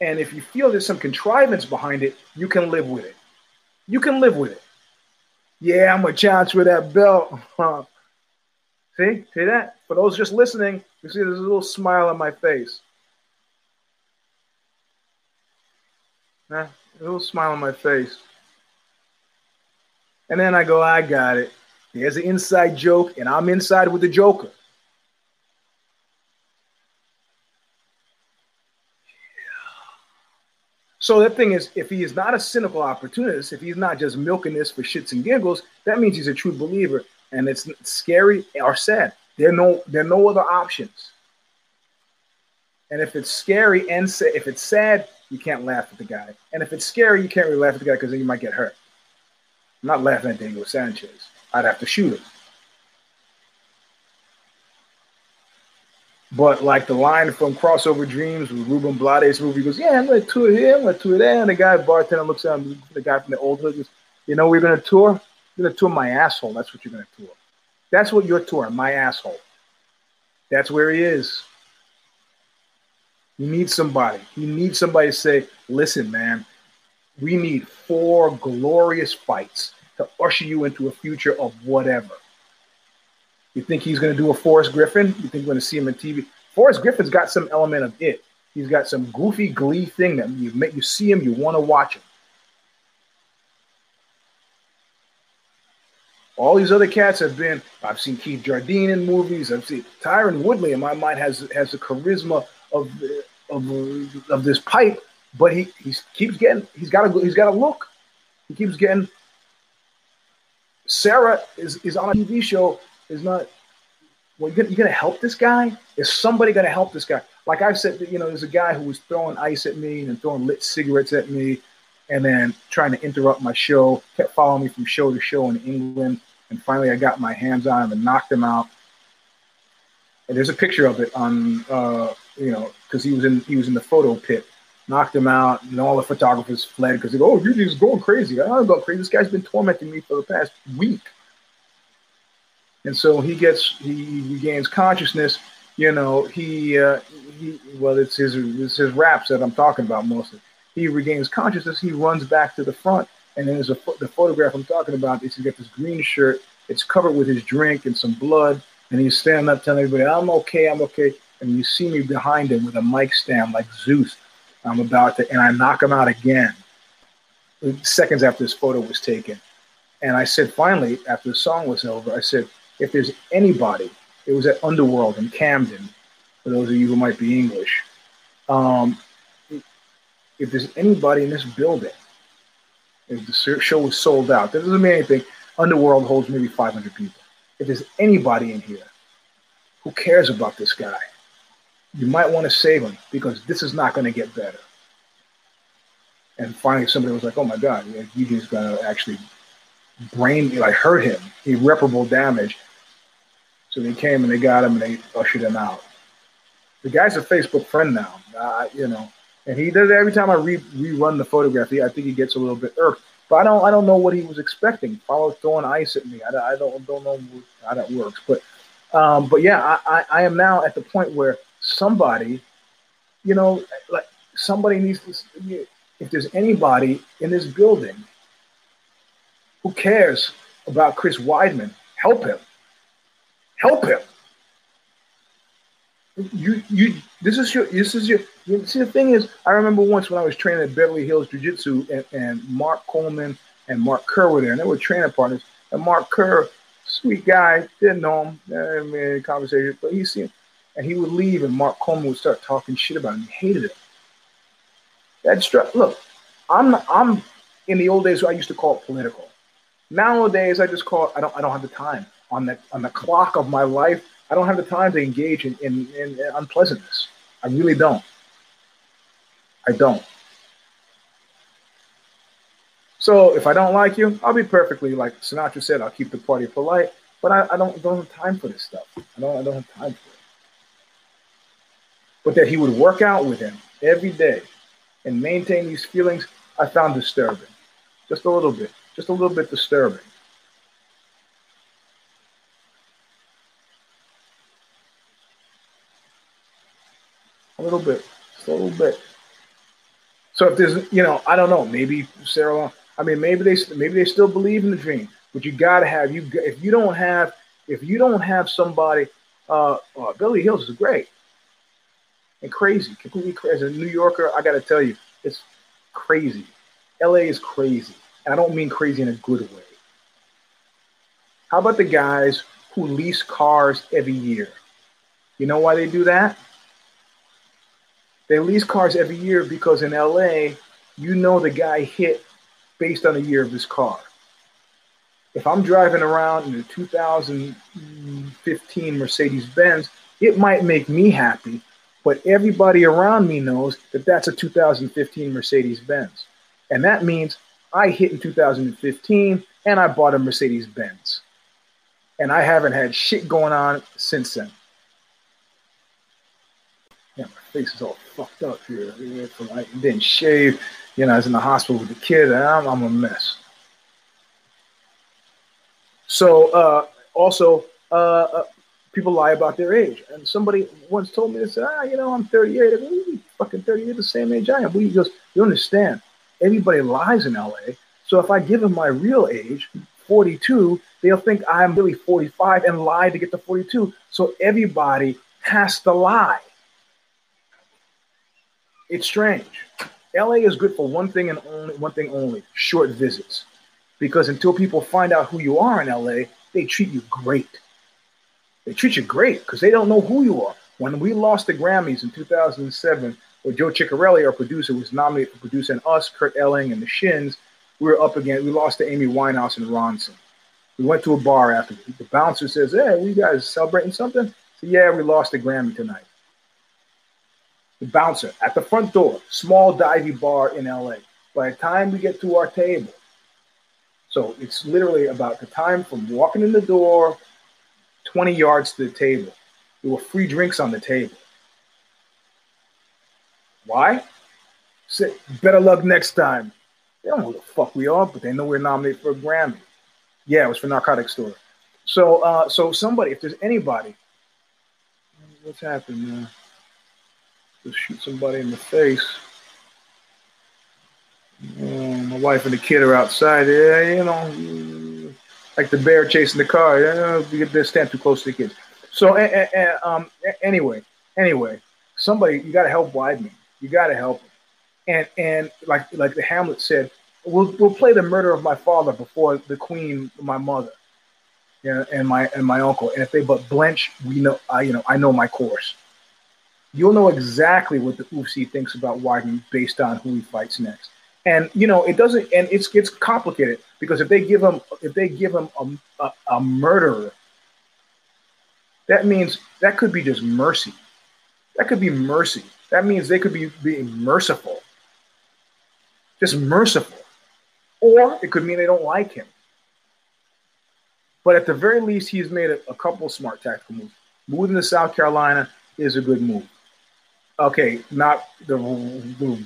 Speaker 1: And if you feel there's some contrivance behind it, you can live with it. You can live with it. Yeah, I'm a chance for that belt. [LAUGHS] See, see that? For those just listening, you see there's a little smile on my face. Nah, a little smile on my face. And then I go, I got it. There's an inside joke, and I'm inside with the Joker. So the thing is, if he is not a cynical opportunist, if he's not just milking this for shits and giggles, that means he's a true believer and it's scary or sad. There are no there are no other options. And if it's scary and sa- if it's sad, you can't laugh at the guy. And if it's scary, you can't really laugh at the guy because then you might get hurt. I'm not laughing at Diego Sanchez. I'd have to shoot him. But like the line from Crossover Dreams with Ruben Blades movie goes, Yeah, I'm gonna tour here, I'm gonna tour there. And the guy bartender looks at him, the guy from the old hood goes, You know, we're gonna tour? You're gonna tour my asshole. That's what you're gonna tour. That's what you're touring, my asshole. That's where he is. He needs somebody. He needs somebody to say, listen, man, we need four glorious fights to usher you into a future of whatever. You think he's going to do a Forrest Griffin? You think you're going to see him on TV? Forrest Griffin's got some element of it. He's got some goofy glee thing that you make you see him, you want to watch him. All these other cats have been. I've seen Keith Jardine in movies. I've seen Tyron Woodley in my mind has has the charisma of of of this pipe, but he he keeps getting. He's got a he's got a look. He keeps getting. Serra is is on a TV show. Is not. Well, you're gonna, you're gonna help this guy. Is somebody gonna help this guy? Like I've said, you know, there's a guy who was throwing ice at me and throwing lit cigarettes at me and then trying to interrupt my show, kept following me from show to show in England. And finally, I got my hands on him and knocked him out. And there's a picture of it on, uh, you know, because he was in he was in the photo pit. Knocked him out, and all the photographers fled because they go, "Oh, you're just going crazy." I don't go crazy. This guy's been tormenting me for the past week. And so he gets he regains consciousness. You know, he uh, he well, it's his it's his raps that I'm talking about mostly he regains consciousness. He runs back to the front, and then there's a the photograph I'm talking about. He's got this green shirt? It's covered with his drink and some blood, and he's standing up telling everybody, "I'm okay, I'm okay." And you see me behind him with a mic stand like Zeus. I'm about to, and I knock him out again. Seconds after this photo was taken, and I said, finally, after the song was over, I said, "If there's anybody," it was at Underworld in Camden. For those of you who might be English, um, if there's anybody in this building, if the show was sold out, that doesn't mean anything. Underworld holds maybe 500 people. If there's anybody in here who cares about this guy, you might want to save him because this is not going to get better. And finally, somebody was like, "Oh my God, you just going to actually brain like hurt him, irreparable damage." So they came and they got him and they ushered him out. The guy's a Facebook friend now. Uh, you know, and he does every time I re- rerun the photograph. I think he gets a little bit irked, but I don't I don't know what he was expecting. Follow throwing ice at me. I, I don't don't know how that works, but um, but yeah, I, I, I am now at the point where somebody, you know, like somebody needs to. If there's anybody in this building who cares about Chris Weidman, help him. Help him you you this is your this is your you see the thing is I remember once when I was training at Beverly Hills Jiu Jitsu and, and Mark Coleman and Mark Kerr were there and they were training partners. And Mark Kerr sweet guy didn't know him I mean, conversation but he seen and he would leave and Mark Coleman would start talking shit about him. He hated him that struck look I'm I'm in the old days I used to call it political. Nowadays I just call it I don't I don't have the time. On the on the clock of my life I don't have the time to engage in, in, in unpleasantness. I really don't. I don't. So if I don't like you, I'll be perfectly like Sinatra said. I'll keep the party polite, but I, I don't don't have time for this stuff. I don't I don't have time for it. But that he would work out with him every day and maintain these feelings, I found disturbing, just a little bit, just a little bit disturbing. A little bit, just a little bit. So if there's, you know, I don't know, maybe Serra. I mean, maybe they maybe they still believe in the dream, but you got to have you. If you don't have, if you don't have somebody, uh, uh Billy Hills is great and crazy, completely crazy. As a New Yorker, I got to tell you, it's crazy. LA is crazy, and I don't mean crazy in a good way. How about the guys who lease cars every year? You know why they do that? They lease cars every year because in LA, you know the guy hit based on the year of his car. If I'm driving around in a 2015 Mercedes Benz, it might make me happy, But everybody around me knows that that's a 2015 Mercedes Benz. And that means I hit in 2015 and I bought a Mercedes Benz. And I haven't had shit going on since then. Yeah, my face is all fucked up here. I didn't shave. You know, I was in the hospital with the kid, and I'm, I'm a mess. So, uh, also, uh, uh, people lie about their age. And somebody once told me, they said, ah, you know, I'm 38. I go, you fucking 38, the same age I am. But he goes, you understand, everybody lies in LA. So if I give them my real age, 42, they'll think I'm really 45 and lie to get to 42. So everybody has to lie. It's strange. LA is good for one thing and only one thing only short visits. Because until people find out who you are in LA, they treat you great. They treat you great because they don't know who you are. When we lost the Grammys in 2007, where Joe Chiccarelli, our producer, was nominated for producing us, Kurt Elling, and the Shins, we were up again. We lost to Amy Winehouse and Ronson. We went to a bar after. The bouncer says, "Hey, you guys celebrating something?" Said, "Yeah, we lost the Grammy tonight." The bouncer at the front door, small divey bar in LA. By the time we get to our table, so it's literally about the time from walking in the door 20 yards to the table. There were free drinks on the table. Why? Say, better luck next time. They don't know who the fuck we are, but they know we're nominated for a Grammy. Yeah, it was for Narcotic Story. So, uh, so somebody, if there's anybody, what's happened? Uh, just shoot somebody in the face. Uh, my wife and the kid are outside. Yeah, you know, like the bear chasing the car. You know, they stand too close to the kids. So, um, anyway, anyway, somebody you got to help Weidman. You got to help him. And and like like the Hamlet said, we'll we'll play the murder of my father before the queen, my mother, yeah, and my and my uncle. And if they but blench, we know I you know I know my course. You'll know exactly what the UFC thinks about Weidman based on who he fights next. And you know it doesn't, and it's it's complicated because if they give him if they give him a, a, a murderer, that means that could be just mercy. That could be mercy. That means they could be being merciful, just merciful, or it could mean they don't like him. But at the very least, he's made a, a couple smart tactical moves. Moving to South Carolina is a good move okay, not the, the,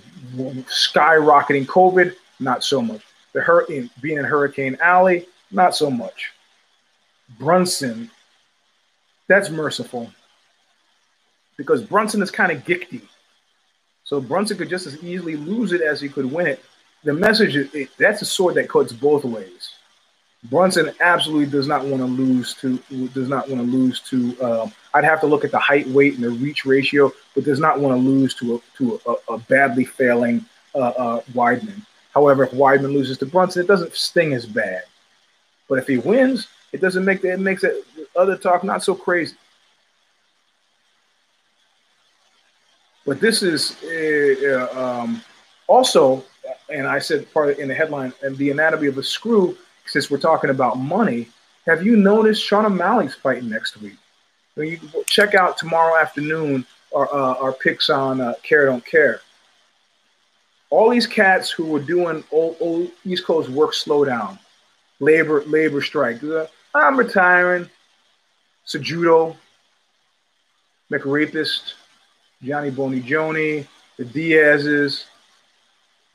Speaker 1: skyrocketing COVID, not so much. The hurricane being in Hurricane Alley, not so much. Brunson, that's merciful because Brunson is kind of gifty. So Brunson could just as easily lose it as he could win it. The message is it, that's a sword that cuts both ways. Brunson absolutely does not want to lose to does not want to lose to. Uh, I'd have to look at the height, weight, and the reach ratio, but does not want to lose to a to a, a badly failing uh, uh, Weidman. However, if Weidman loses to Brunson, it doesn't sting as bad. But if he wins, it doesn't make it makes it other talk not so crazy. But this is uh, um, also, and I said part of, in the headline, and the anatomy of a screw since we're talking about money, have you noticed Sean O'Malley's fighting next week? You check out tomorrow afternoon our, uh, our picks on uh, Care Don't Care. All these cats who were doing old, old East Coast work slowdown, labor labor strike. Uh, I'm retiring. Cejudo, McRapist, Johnny Boney Joni, the Diazes,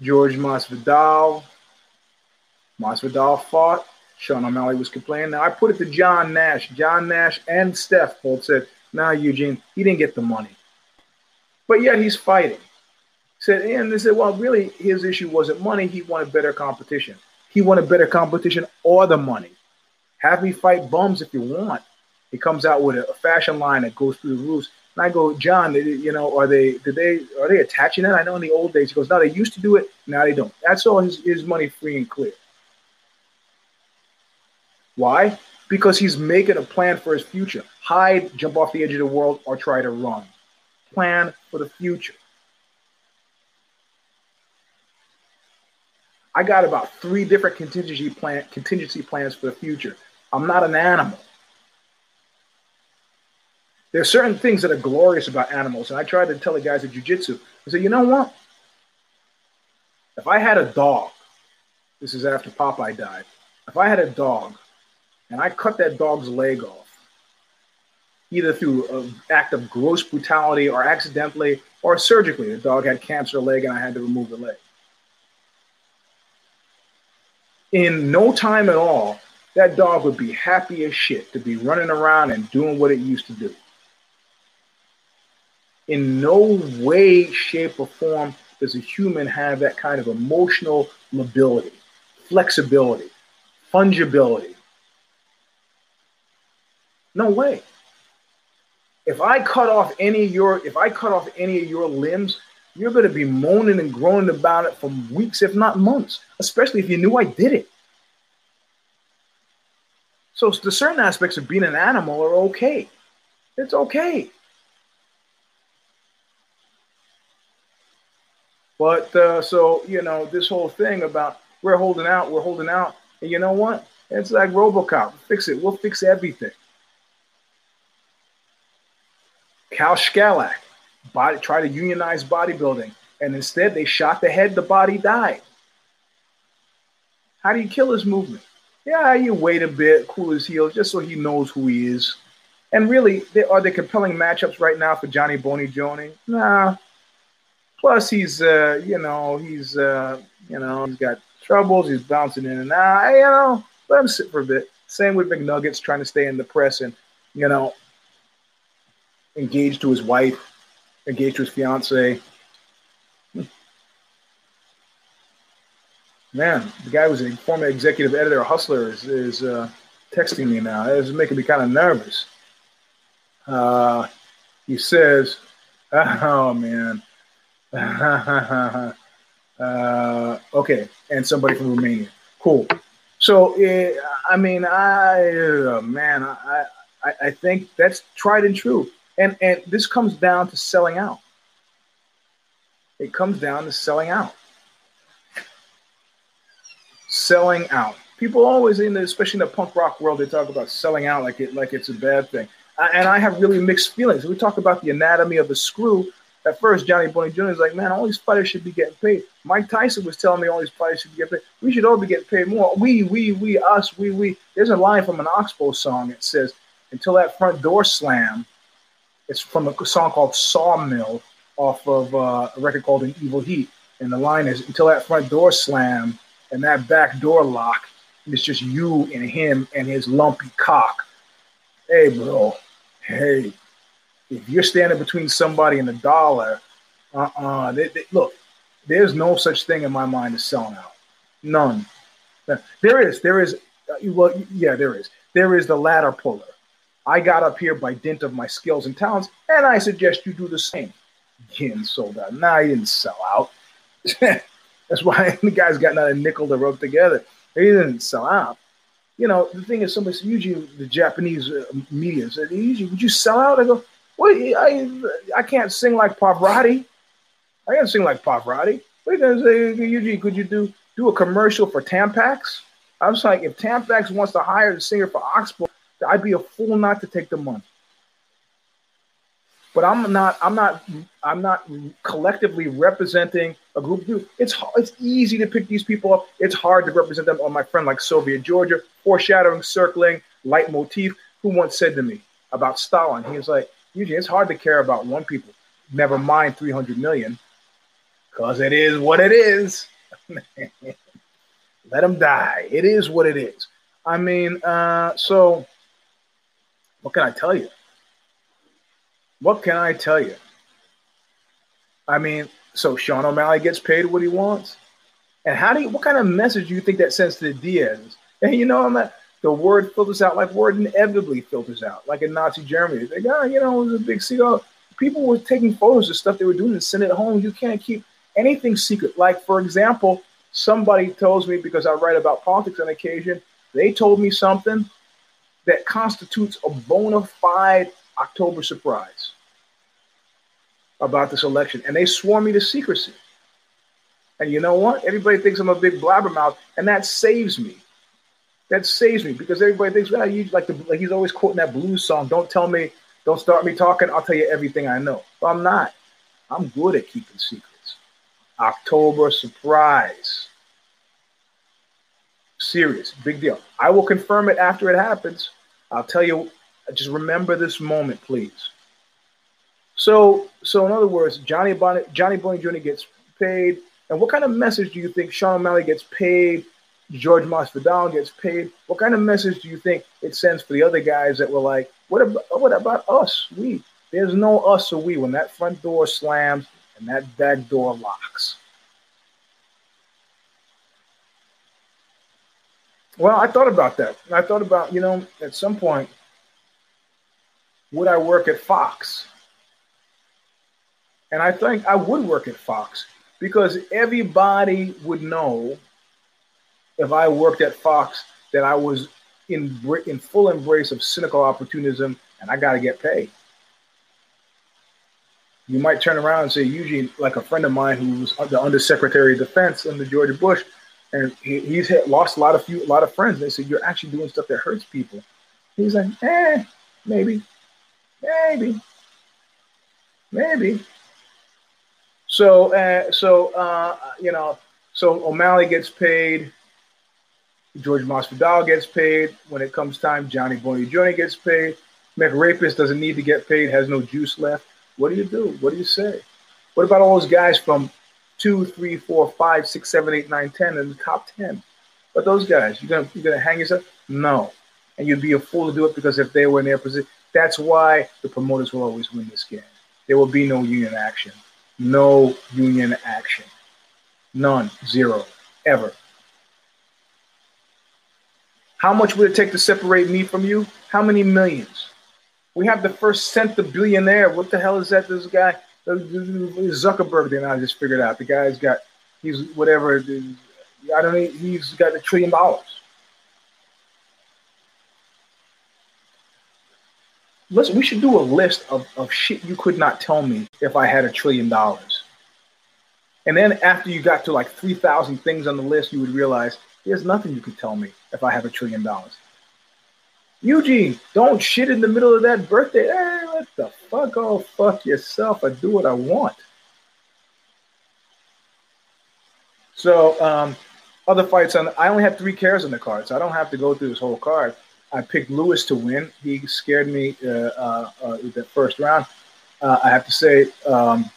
Speaker 1: George Masvidal, Masvidal fought. Sean O'Malley was complaining. Now I put it to John Nash. John Nash and Steph both said, "Nah, Eugene, he didn't get the money, but yet he's fighting." Said and they said, "Well, really, his issue wasn't money. He wanted better competition. He wanted better competition or the money. Have me fight bums if you want." He comes out with a, fashion line that goes through the roofs. And I go, John, you know, are they did they are they attaching it? I know in the old days. He goes, no, they used to do it. Now they don't. That's all his, his money free and clear. Why? Because he's making a plan for his future. Hide, jump off the edge of the world, or try to run. Plan for the future. I got about three different contingency plan contingency plans for the future. I'm not an animal. There are certain things that are glorious about animals. And I tried to tell the guys at jujitsu, I said, you know what? If I had a dog, this is after Popeye died. If I had a dog and I cut that dog's leg off, either through an act of gross brutality or accidentally or surgically, the dog had cancer leg and I had to remove the leg. In no time at all, that dog would be happy as shit to be running around and doing what it used to do. In no way, shape, or form does a human have that kind of emotional mobility, flexibility, fungibility. No way. If I cut off any of your, if I cut off any of your limbs, you're going to be moaning and groaning about it for weeks, if not months, especially if you knew I did it. So the certain aspects of being an animal are okay. It's okay. But uh, so you know this whole thing about we're holding out, we're holding out, and you know what? It's like RoboCop. Fix it. We'll fix everything. Cal Schalak body, tried to unionize bodybuilding, and instead they shot the head. The body died. How do you kill his movement? yeah, you wait a bit, cool his heels, just so he knows who he is. And really, there are there compelling matchups right now for Johnny Boney Joni? Nah. Plus, he's uh, you know, he's uh, you know, he's got troubles. He's bouncing in and out. You know, let him sit for a bit. Same with McNuggets, trying to stay in the press and you know, engaged to his wife, engaged to his fiance. Man, the guy was a former executive editor of Hustler is, is uh, texting me now. It's making me kind of nervous. Uh, he says, [LAUGHS] "Oh man." [LAUGHS] uh, okay, and somebody from Romania. Cool. So, uh, I mean, I uh, man, I, I I think that's tried and true, and and this comes down to selling out. It comes down to selling out selling out. People always in the, especially in the punk rock world, they talk about selling out like it like it's a bad thing. I, and I have really mixed feelings. We talk about the anatomy of a screw. At first, Johnny Boney Jr. is like, man, all these fighters should be getting paid. Mike Tyson was telling me all these fighters should be getting paid. We should all be getting paid more. We, we, we, us, we, we. There's a line from an Oxbow song that says, until that front door slam. It's from a song called Sawmill off of uh, a record called An Evil Heat. And the line is, until that front door slam, and that back door lock it's just you and him and his lumpy cock. Hey, bro. Hey, if you're standing between somebody and a dollar, uh-uh. They, they, look, there's no such thing in my mind as selling out. None. There is. There is. Uh, well, yeah, there is. There is the ladder puller. I got up here by dint of my skills and talents, and I suggest you do the same. Getting sold out. Nah, I didn't sell out. [LAUGHS] That's why [LAUGHS] the guys got not a nickel to rub together. He didn't sell out. You know, the thing is, somebody usually the Japanese uh, media said, usually, would you sell out? I go, what? I, I can't sing like Pavarotti. I can't sing like Pavarotti. What are you gonna say? Usually, could you do do a commercial for Tampax? I was like, if Tampax wants to hire the singer for Oxbow, I'd be a fool not to take the money but I'm not I'm not I'm not collectively representing a group of people. It's it's easy to pick these people up. It's hard to represent them. On my friend like Soviet Georgia, foreshadowing, circling, leitmotif, who once said to me about Stalin, he was like, Eugene, it's hard to care about one people, never mind 300 million, because it is what it is. [LAUGHS] Let them die. It is what it is. I mean, uh, so what can I tell you? What can I tell you? I mean, so Sean O'Malley gets paid what he wants. And how do you, what kind of message do you think that sends to the Diaz? And you know, I'm not, the word filters out like word inevitably filters out, like in Nazi Germany. They go, oh, you know, it was a big secret. Oh, people were taking photos of stuff they were doing and sending it home. You can't keep anything secret. Like, for example, somebody tells me, because I write about politics on occasion, they told me something that constitutes a bona fide October surprise about this election, and they swore me to secrecy. And you know what? Everybody thinks I'm a big blabbermouth, and that saves me. That saves me because everybody thinks, well, you like the like he's always quoting that blues song. Don't tell me, Don't start me talking. I'll tell you everything I know. But I'm not. I'm good at keeping secrets. October surprise. Serious, big deal. I will confirm it after it happens. I'll tell you. Just remember this moment, please. So, so in other words, Johnny Bonnet, Johnny Boy Jr. gets paid. And what kind of message do you think Sean O'Malley gets paid? George Masvidal gets paid. What kind of message do you think it sends for the other guys that were like, what about, what about us? We there's no us or we when that front door slams and that back door locks. Well, I thought about that. I thought about, you know, at some point, would I work at Fox? And I think I would work at Fox because everybody would know if I worked at Fox that I was in in full embrace of cynical opportunism and I got to get paid. You might turn around and say, Eugene, like a friend of mine who was the Undersecretary of Defense under George Bush, and he, he's lost a lot of few, a lot of friends. They said, "You're actually doing stuff that hurts people." He's like, "Eh, maybe, maybe, maybe." So, uh, so uh, you know, so O'Malley gets paid. George Masvidal gets paid. When it comes time, Johnny Jr. gets paid. McRapist doesn't need to get paid, has no juice left. What do you do? What do you say? What about all those guys from two, three, four, five, six, seven, eight, nine, ten in the top ten? But those guys, you're gonna you're gonna hang yourself? No. And you'd be a fool to do it because if they were in their position, that's why the promoters will always win this game. There will be no union action. No union action. None. Zero. Ever. How much would it take to separate me from you? How many millions? We have the first cent the billionaire. What the hell is that? This guy, Uh, Zuckerberg. Then I just figured out the guy's got he's whatever. I don't know. He's got a trillion dollars. Listen, we should do a list of, of shit you could not tell me if I had a trillion dollars. And then after you got to like 3,000 things on the list, you would realize there's nothing you could tell me if I have a trillion dollars. Eugene, don't shit in the middle of that birthday. Hey, what the fuck? Oh, fuck yourself. I do what I want. So, um, other fights on. I only have three cares on the card, so I don't have to go through this whole card. I picked Lewis to win. He scared me uh, uh, uh, the first round. Uh, I have to say, um,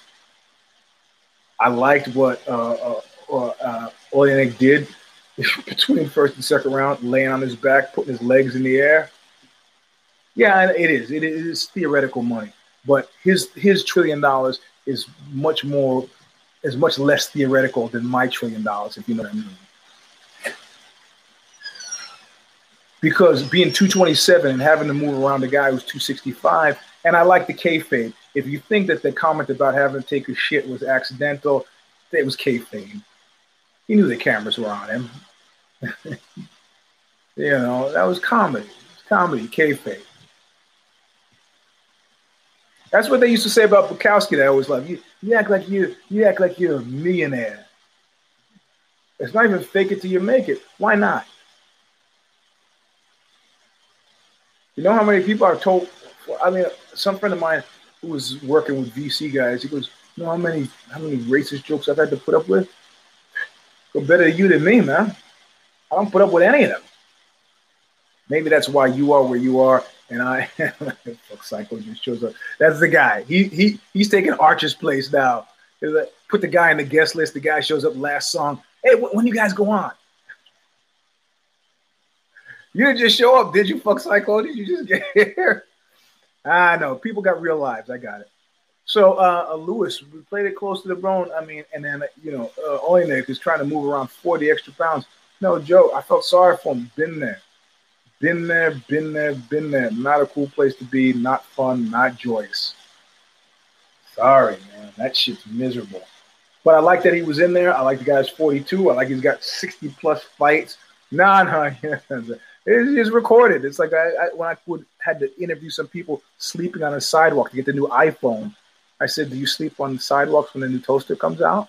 Speaker 1: I liked what uh, uh, uh, Oleinik did [LAUGHS] between first and second round, laying on his back, putting his legs in the air. Yeah, it is. It is theoretical money, but his his trillion dollars is much more, is much less theoretical than my trillion dollars, if you know what I mean. Because being 227 and having to move around the guy who's 265, and I like the kayfabe. If you think that the comment about having to take a shit was accidental, it was kayfabe. He knew the cameras were on him. [LAUGHS] you know, that was comedy. It's comedy, kayfabe. That's what they used to say about Bukowski. That I always love you. You act like you you act like you're a millionaire. It's not even fake it till you make it. Why not? You know how many people are told? I mean, some friend of mine who was working with VC guys, he goes, "You know how many how many racist jokes I've had to put up with? Go better you than me, man. I don't put up with any of them. Maybe that's why you are where you are, and I [LAUGHS] fuck psycho just shows up. That's the guy. He he he's taking Archer's place now. Put the guy in the guest list. The guy shows up last song. Hey, when you guys go on? [LAUGHS] You didn't just show up, did you? Fuck psycho. Did you just get [LAUGHS] here? I know people got real lives. I got it. So uh, uh, Lewis, we played it close to the bone. I mean, and then you know, uh, is trying to move around 40 extra pounds. No joke. I felt sorry for him. Been there, been there, been there, been there. Not a cool place to be. Not fun. Not joyous. Sorry, man. That shit's miserable. But I like that he was in there. I like the guy's 42. I like he's got 60 plus fights. Nah, nah. [LAUGHS] it's recorded. It's like I, I, when I would had to interview some people sleeping on a sidewalk to get the new iPhone. I said, "Do you sleep on sidewalks when the new toaster comes out?"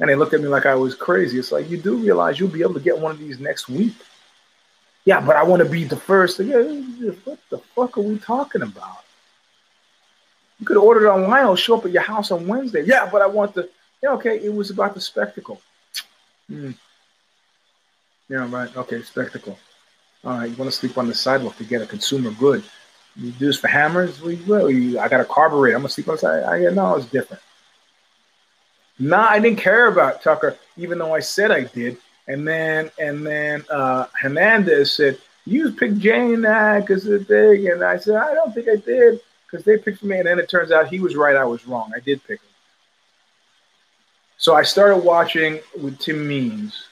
Speaker 1: And they looked at me like I was crazy. It's like you do realize you'll be able to get one of these next week. Yeah, but I want to be the first. Yeah, what the fuck are we talking about? You could order it online. It'll show up at your house on Wednesday. Yeah, but I want the. Yeah, okay. It was about the spectacle. Hmm. Yeah, right. Okay, spectacle. All right, you want to sleep on the sidewalk to get a consumer good. You do this for hammers? Well, you, I got a carburetor. I'm gonna sleep on the side. I, no, it's different. Nah, I didn't care about Tucker, even though I said I did. And then and then uh, Hernandez said, "You picked Jane because uh, of the thing," and I said, "I don't think I did because they picked me." And then it turns out he was right. I was wrong. I did pick him. So I started watching with Tim Means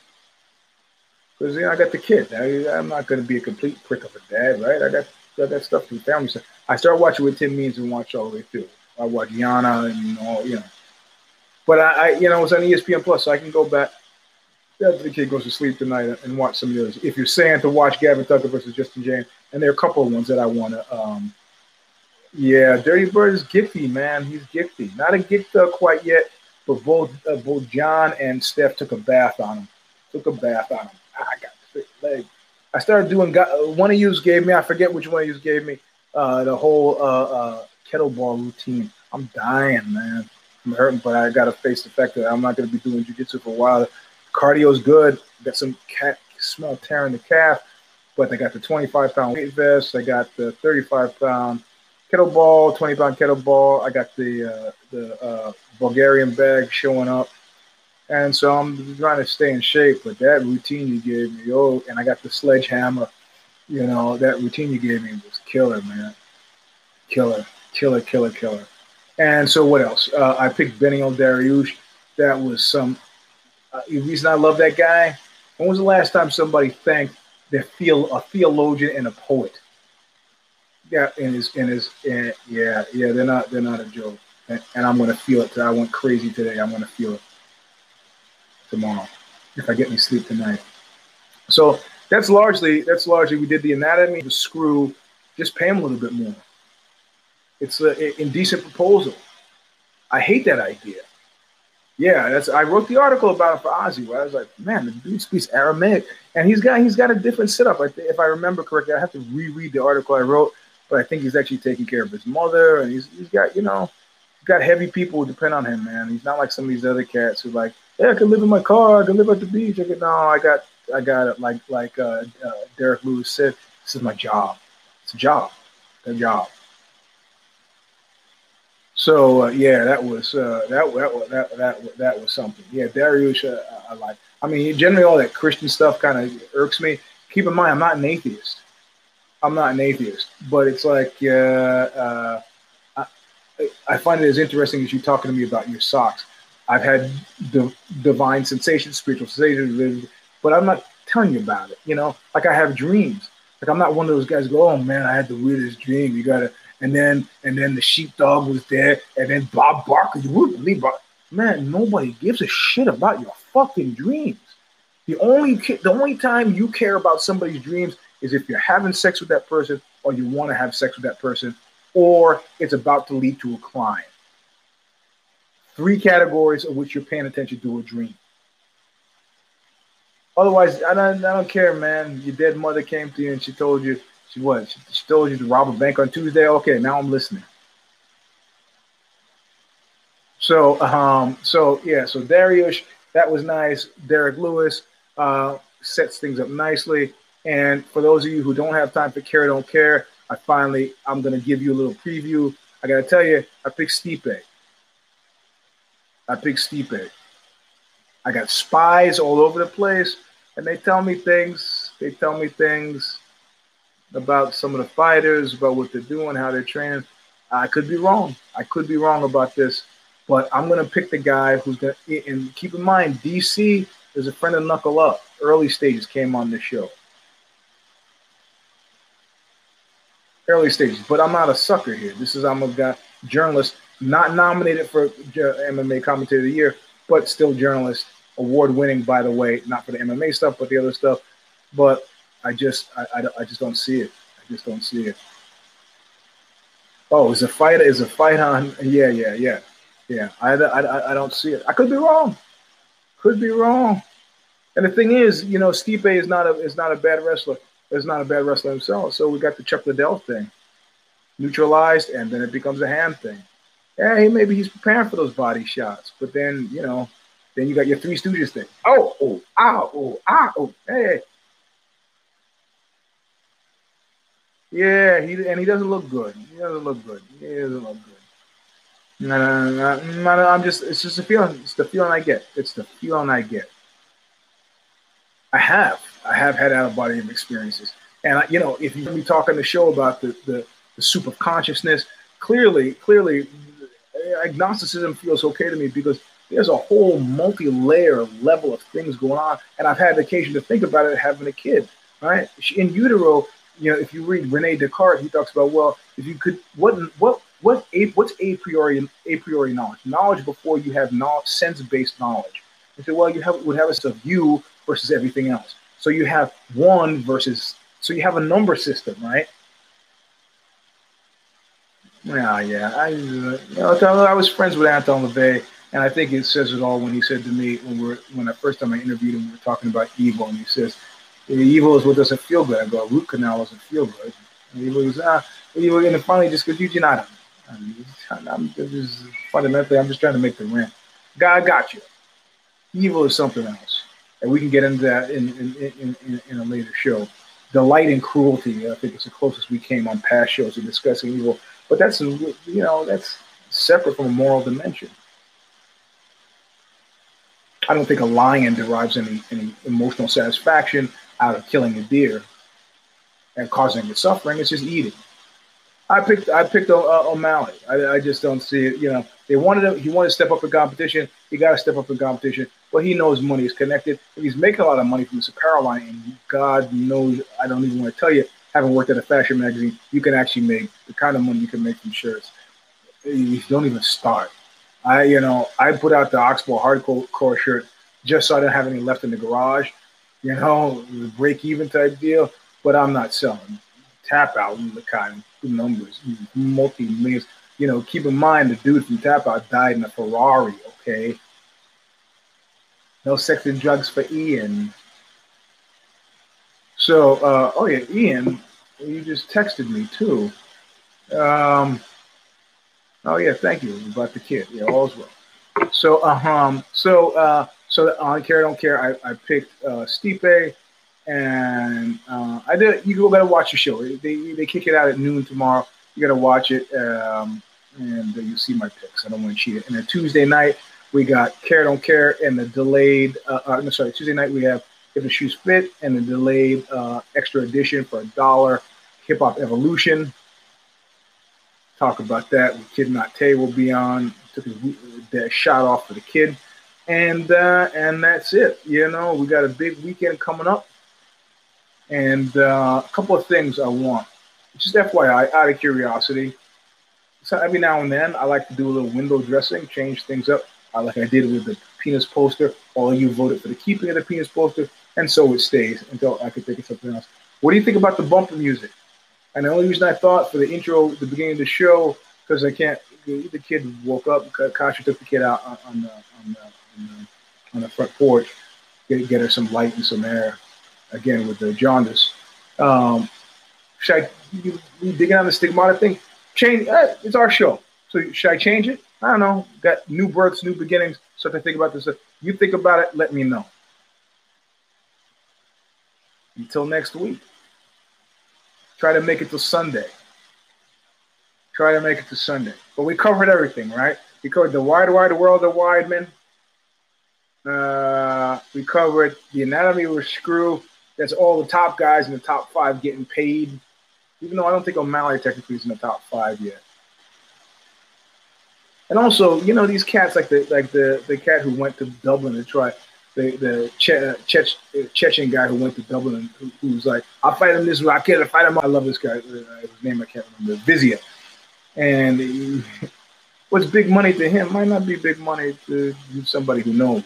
Speaker 1: because you know I got the kid. I, am not going to be a complete prick of a dad, right? I got got that stuff through family. So I started watching with Tim Means and watch all the way through. I watch Yana and all, you know. But I, I you know, it was on ESPN Plus, so I can go back the kid goes to sleep tonight and watch some of those. If you're saying to watch Gavin Tucker versus Justin Jaynes, and there are a couple of ones that I want to. Um, yeah, Dirty Bird is gifty, man. He's gifty. Not a gift uh, quite yet, but both uh, both John and Steph took a bath on him. Took a bath on him. I got thick leg. I started doing. One of yous gave me. I forget which one of you gave me. Uh, the whole uh, uh, kettlebell routine. I'm dying, man. I'm hurting, but I got to face the fact that I'm not going to be doing jujitsu for a while. Cardio's good. Got some cat, small tear in the calf, but they got the 25 pound weight vest. I got the 35 pound kettlebell, 20 pound kettlebell. I got the uh, the uh, Bulgarian bag showing up. And so I'm trying to stay in shape, but that routine you gave me, oh, and I got the sledgehammer, you know, that routine you gave me was killer, man. Killer, killer, killer, killer. And so what else? Uh, I picked Beneil Dariush. That was some, uh, the reason I love that guy. When was the last time somebody thanked their a theologian and a poet? Yeah, and his, and his, and yeah, yeah, they're not, they're not a joke. And, and I'm to feel it. I went crazy today. I'm to feel it tomorrow if I get any sleep tonight. So that's largely that's largely we did the anatomy, the screw, just pay him a little bit more. It's an indecent proposal. I hate that idea. Yeah, that's I wrote the article about it for OZY. Where I was like, man, the dude speaks Aramaic, and he's got he's got a different setup. I if I remember correctly, I have to reread the article I wrote, but I think he's actually taking care of his mother, and he's he's got you know, he's got heavy people who depend on him, man. He's not like some of these other cats who like yeah, I can live in my car. I can live at the beach. I can, no, I got, I got it. Like, like uh, uh, Derrick Lewis said, this is my job. It's a job, a job. So uh, yeah, that was uh, that, that that that that was something. Yeah, Darius, uh, I like. I mean, generally all that Christian stuff kind of irks me. Keep in mind, I'm not an atheist. I'm not an atheist, but it's like uh, uh, I, I find it as interesting as you talking to me about your socks. I've had divine sensations, spiritual sensations, but I'm not telling you about it. You know, like I have dreams. Like I'm not one of those guys. Go, oh man, I had the weirdest dream. You gotta, and then and then the sheepdog was there, and then Bob Barker. You wouldn't believe, but man, nobody gives a shit about your fucking dreams. The only the only time you care about somebody's dreams is if you're having sex with that person, or you want to have sex with that person, or it's about to lead to a crime three categories of which you're paying attention to a dream. Otherwise, I don't, I don't care, man. Your dead mother came to you and she told you, she what? She, told you to rob a bank on Tuesday. Okay, now I'm listening. So, um, so yeah, so Darius, that was nice. Derrick Lewis uh, sets things up nicely. And for those of you who don't have time for care, don't care. I finally, I'm gonna give you a little preview. I gotta tell you, I picked Stipe. I picked Stipe. I got spies all over the place, and they tell me things. They tell me things about some of the fighters, about what they're doing, how they're training. I could be wrong. I could be wrong about this, but I'm gonna pick the guy who's gonna. And keep in mind, DC is a friend of Knuckle Up. Early stages came on the show. Early stages, but I'm not a sucker here. This is I'm a guy journalist not nominated for MMA Commentator of the Year, but still journalist, award winning, by the way, not for the MMA stuff, but the other stuff. But I just, I, I, I just don't see it. I just don't see it. Oh, is a fight? Is a fight on? Yeah, yeah, yeah, yeah. I, I, I don't see it. I could be wrong. Could be wrong. And the thing is, you know, Stipe is not a is not a bad wrestler. Is not a bad wrestler himself. So we got the Chuck Liddell thing neutralized, and then it becomes a hand thing. hey, maybe he's preparing for those body shots. But then, you know, then you got your Three Stooges thing. Oh, oh, ah, oh, ah, oh, hey. Yeah, he and he doesn't look good. He doesn't look good. He doesn't look good. No, no, no, no, no, I'm just, it's just a feeling. It's the feeling I get. It's the feeling I get. I have. I have had out of body experiences. And, I, you know, if you be talking the show about the, the, the soup of consciousness, clearly, clearly, agnosticism feels okay to me because there's a whole multi-layer level of things going on. And I've had occasion to think about it having a kid, right? In utero, you know, if you read Rene Descartes, he talks about, well, if you could, what, what, what, a, what's a priori, a priori knowledge? Knowledge before you have knowledge, sense-based knowledge. And so, well, you have would have a you versus everything else. So you have one versus, so you have a number system, right? Yeah, yeah. I, you know, I was friends with Anton LaVey, and I think it says it all when he said to me when we are when the first time I interviewed him, we were talking about evil, and he says, "Evil is what doesn't feel good." I go, "Root canal doesn't feel good." And he was ah, evil, and finally just goes, "You not." I'm, I'm just fundamentally, I'm just trying to make the rent. God got you. Evil is something else, and we can get into that in in, in, in, in a later show. Delight and cruelty, I think, is the closest we came on past shows in discussing evil. But that's you know that's separate from a moral dimension. I don't think a lion derives any, any emotional satisfaction out of killing a deer and causing it suffering. It's just eating. I picked I picked uh, O'Malley. I, I, just don't see it. You know, they wanted him. He wanted to step up in competition. He got to step up in competition. But he knows money is connected. He's making a lot of money from this apparel line, and God knows, I don't even want to tell you having worked at a fashion magazine, you can actually make the kind of money you can make from shirts. You don't even start. I, you know, I put out the Oxbow hardcore shirt just so I didn't have any left in the garage, you know, break even type deal. But I'm not selling. Tap out in the kind of numbers, multi millions. You know, keep in mind the dude from Tap Out died in a Ferrari. Okay, no sex and drugs for Ian. So, uh, oh yeah, Ian, you just texted me too. Um, oh yeah, thank you about the kid. Yeah, all's well. So, uh, um, so, uh, so on care, don't care. I, I picked uh, Stipe, and uh, I did. You go gotta watch the show. They they kick it out at noon tomorrow. You gotta watch it, um, and uh, you see my picks. I don't want to cheat it. And then Tuesday night we got care, don't care, and the delayed. Uh, uh, no, sorry, Tuesday night we have if the shoes fit, and the delayed uh, extra edition for a dollar, Hip Hop Evolution. Talk about that. Kid Not Tay will be on. Took his shot off for the kid, and uh, and that's it. You know, we got a big weekend coming up, and uh, a couple of things I want. Just FYI, out of curiosity. So every now and then, I like to do a little window dressing, change things up, like I did with the penis poster. All you voted for the keeping of the penis poster and so it stays until I can think of something else. What do you think about the bumper music? And the only reason I thought for the intro, the beginning of the show, because I can't. The kid woke up. Kasha took the kid out on, on, the, on, the, on, the, on the front porch, get, get her some light and some air. Again with the jaundice. Um, should I you, you digging on the stigmata thing? Change. Eh, it's our show. So should I change it? I don't know. Got new births, new beginnings. So I think about this, you think about it. Let me know. Until next week. Try to make it to Sunday. Try to make it to Sunday. But we covered everything, right? We covered the wide, wide world of Weidman. Uh, we covered the anatomy of a screw. That's all the top guys in the top five getting paid. Even though I don't think O'Malley technically is in the top five yet. And also, you know, these cats like the like the the cat who went to Dublin to try the the che- Chech, Chechen guy who went to Dublin, who, who's like, I'll fight him this way. I can't fight him. I love this guy. Uh, his name I can't remember. Vizia. And [LAUGHS] what's big money to him might not be big money to somebody who knows.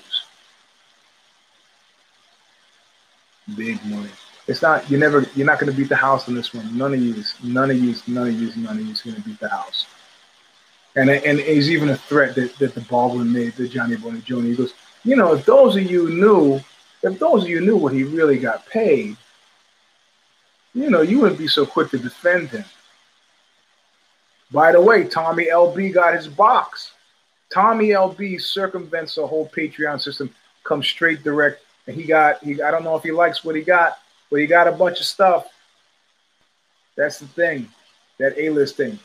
Speaker 1: Big money. It's not. You never. You're not to beat the house in this one. None of you. None of you. None of you. None of you is to beat the house. And and it's even a threat that, that the Baldwin made to Johnny Bonigioni. He goes, you know, if those of you knew, if those of you knew what he really got paid, you know, you wouldn't be so quick to defend him. By the way, Tommy LB got his box. Tommy LB circumvents the whole Patreon system, comes straight direct, and he got he I don't know if he likes what he got, but he got a bunch of stuff. That's the thing, that A-list thing.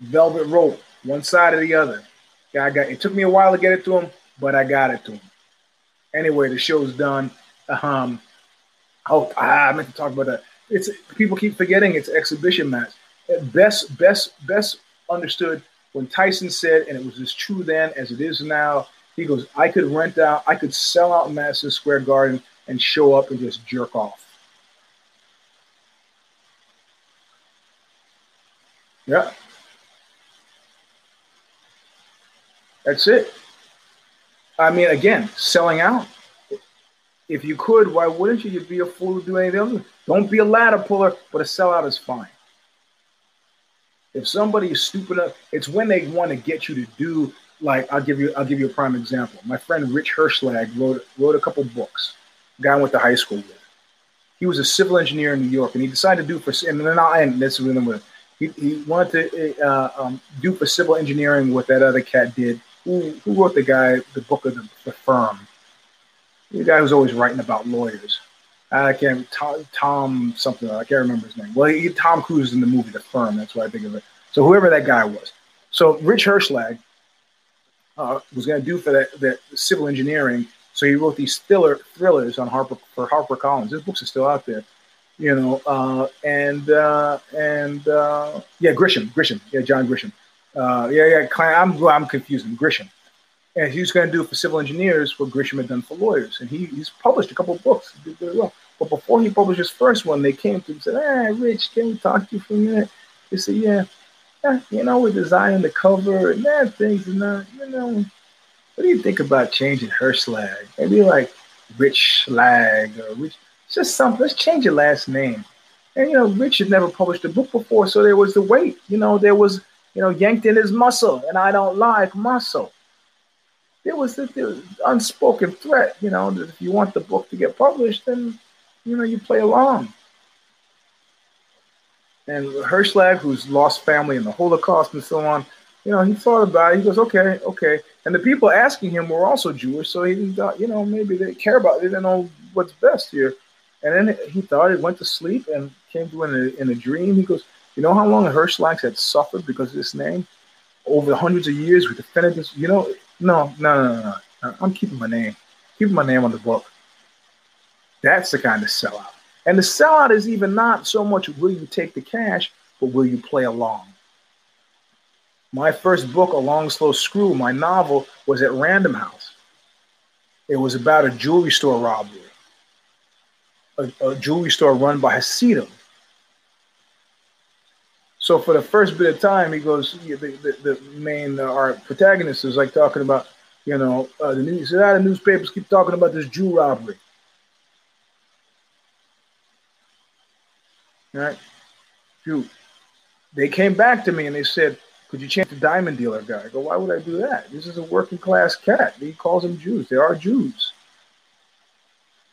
Speaker 1: Velvet rope, one side or the other. I got it took me a while to get it to him, but I got it to him. Anyway, the show's done. Um, oh, I meant to talk about that. It's people keep forgetting it's exhibition match. Best, best, best understood when Tyson said, and it was as true then as it is now. He goes, I could rent out, I could sell out Madison Square Garden and show up and just jerk off. Yeah. That's it. I mean, again, selling out. If you could, why wouldn't you? You'd be a fool to do anything else. Don't be a ladder puller, but a sellout is fine. If somebody is stupid enough, it's when they want to get you to do like I'll give you I'll give you a prime example. My friend Rich Hirschlag wrote wrote a couple books. Guy I went to high school with. He was a civil engineer in New York, and he decided to do for and then I'll end this with him. He, he wanted to uh, um, do for civil engineering what that other cat did. Who, who wrote the guy the book of the, the firm? The guy who's always writing about lawyers. I can't Tom, Tom something. I can't remember his name. Well, he, Tom Cruise is in the movie The Firm. That's what I think of it. So whoever that guy was. So Rich Hirschlag uh, was going to do for that, that civil engineering. So he wrote these thriller thrillers on Harper for Harper Collins. His books are still out there, you know. Uh, and uh, and uh, yeah, Grisham, Grisham, yeah, John Grisham. Uh, yeah, yeah. I'm I'm confusing Grisham. And he was going to do for civil engineers what Grisham had done for lawyers. And he, he's published a couple of books. He did very well. But before he published his first one, they came to him and said, Hey, Rich, can we talk to you for a minute? He said, yeah you know, we're designing the cover and that things and that, you know. What do you think about changing her slag? Maybe like Rich Slag or Rich, just something. Let's change your last name. And, you know, Rich had never published a book before, so there was the weight. You know, there was, you know, yanked in his muscle, and I don't like muscle there was this unspoken threat, you know, that if you want the book to get published, then, you know, you play along. And Hirschlag, who's lost family in the Holocaust and so on, you know, he thought about it. He goes, okay, okay. And the people asking him were also Jewish, so he thought, you know, maybe they care about it. They didn't know what's best here. And then he thought he went to sleep and came to in a, in a dream. He goes, you know how long Hirschlag had suffered because of this name? Over hundreds of years, we defended this. You know, no, no, no, no, no. I'm keeping my name. Keeping my name on the book. That's the kind of sellout. And the sellout is even not so much will you take the cash, but will you play along? My first book, A Long Slow Screw, my novel, was at Random House. It was about a jewelry store robbery, a, a jewelry store run by Hasidim. So for the first bit of time, he goes, the, the, the main, uh, our protagonist is like talking about, you know, uh, the news. Said, ah, the newspapers keep talking about this Jew robbery. Right? Jew. They came back to me and they said, could you change the diamond dealer guy? I go, why would I do that? This is a working class cat. He calls them Jews. They are Jews.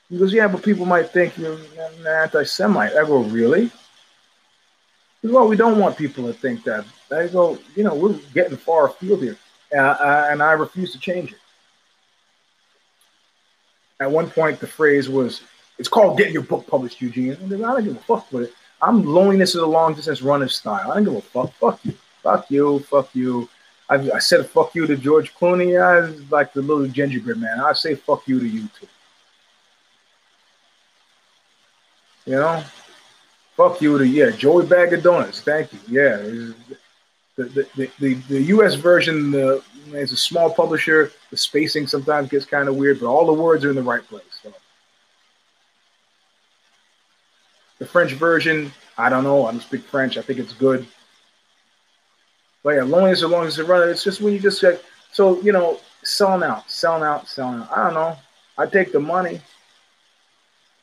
Speaker 1: He goes, yeah, but people might think you're an anti-Semite. I go, really? He goes, well, we don't want people to think that. They go, you know, we're getting far afield here, uh, and I refuse to change it. At one point, the phrase was, "It's called getting your book published, Eugene." And I don't give a fuck with it. I'm loneliness is a long distance runner style. I don't give a fuck. Fuck you. Fuck you. Fuck you. I, I said fuck you to George Clooney. I was like the little gingerbread man. I say fuck you to you too. You know, Fuck you to yeah, Joey Bag of Donuts. Thank you. Yeah, the the, the, the, the U.S. version uh, is a small publisher. The spacing sometimes gets kind of weird, but all the words are in the right place. So. The French version, I don't know. I don't speak French. I think it's good. But yeah, loneliness as long as it's running. It's just when you just get so you know selling out, selling out, selling out. I don't know. I take the money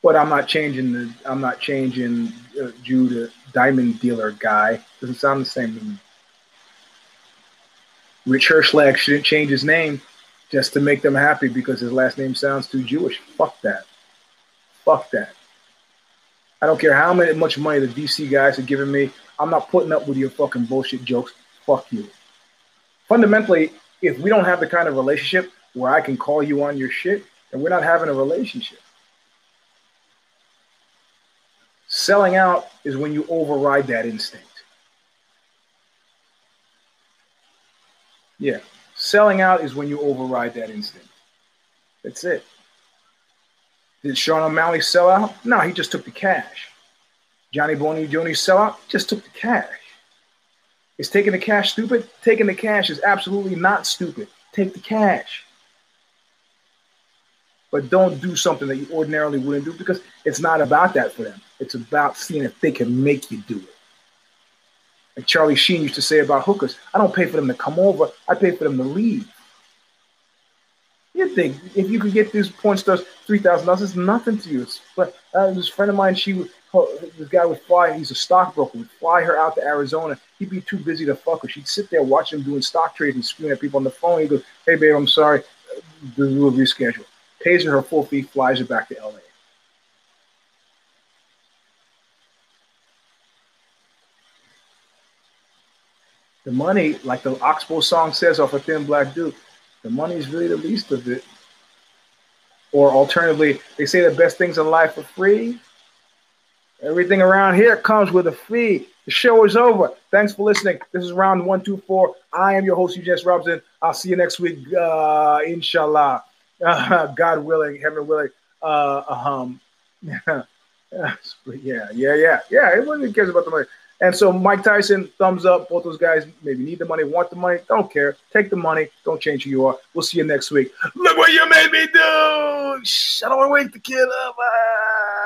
Speaker 1: but I'm not changing the I'm not changing uh, Jew to diamond dealer guy. Doesn't sound the same to me. Rich Hirschlag shouldn't change his name just to make them happy because his last name sounds too Jewish. Fuck that. Fuck that. I don't care how much money the DC guys are giving me. I'm not putting up with your fucking bullshit jokes. Fuck you. Fundamentally, if we don't have the kind of relationship where I can call you on your shit, then we're not having a relationship. Selling out is when you override that instinct. Yeah. Selling out is when you override that instinct. That's it. Did Sean O'Malley sell out? No, he just took the cash. Johnny Boney Joni sell out? Just took the cash. Is taking the cash stupid? Taking the cash is absolutely not stupid. Take the cash. But don't do something that you ordinarily wouldn't do because it's not about that for them. It's about seeing if they can make you do it. Like Charlie Sheen used to say about hookers, I don't pay for them to come over, I pay for them to leave. You think if you could get these porn stars three thousand dollars, it's nothing to you. But uh, this friend of mine, she this guy would fly. He's a stockbroker. Would fly her out to Arizona. He'd be too busy to fuck her. She'd sit there watching him doing stock trades and screaming at people on the phone. He goes, "Hey babe, I'm sorry, a reschedule." Pays her her full fee, flies her back to L.A. The money, like the Oxbow song says off of Thin Black Duke, the money is really the least of it. Or alternatively, they say the best things in life are free. Everything around here comes with a fee. The show is over. Thanks for listening. This is round 124. I am your host, Eugene Robinson. I'll see you next week, uh, inshallah. Uh, [LAUGHS] God willing, heaven willing. Uh, um, [LAUGHS] yeah, yeah, yeah, yeah. Yeah, everybody cares about the money. And so Mike Tyson, thumbs up. Both those guys maybe need the money, want the money, don't care. Take the money. Don't change who you are. We'll see you next week. Look what you made me do. Shh, I don't want to wake the kid up. Ah.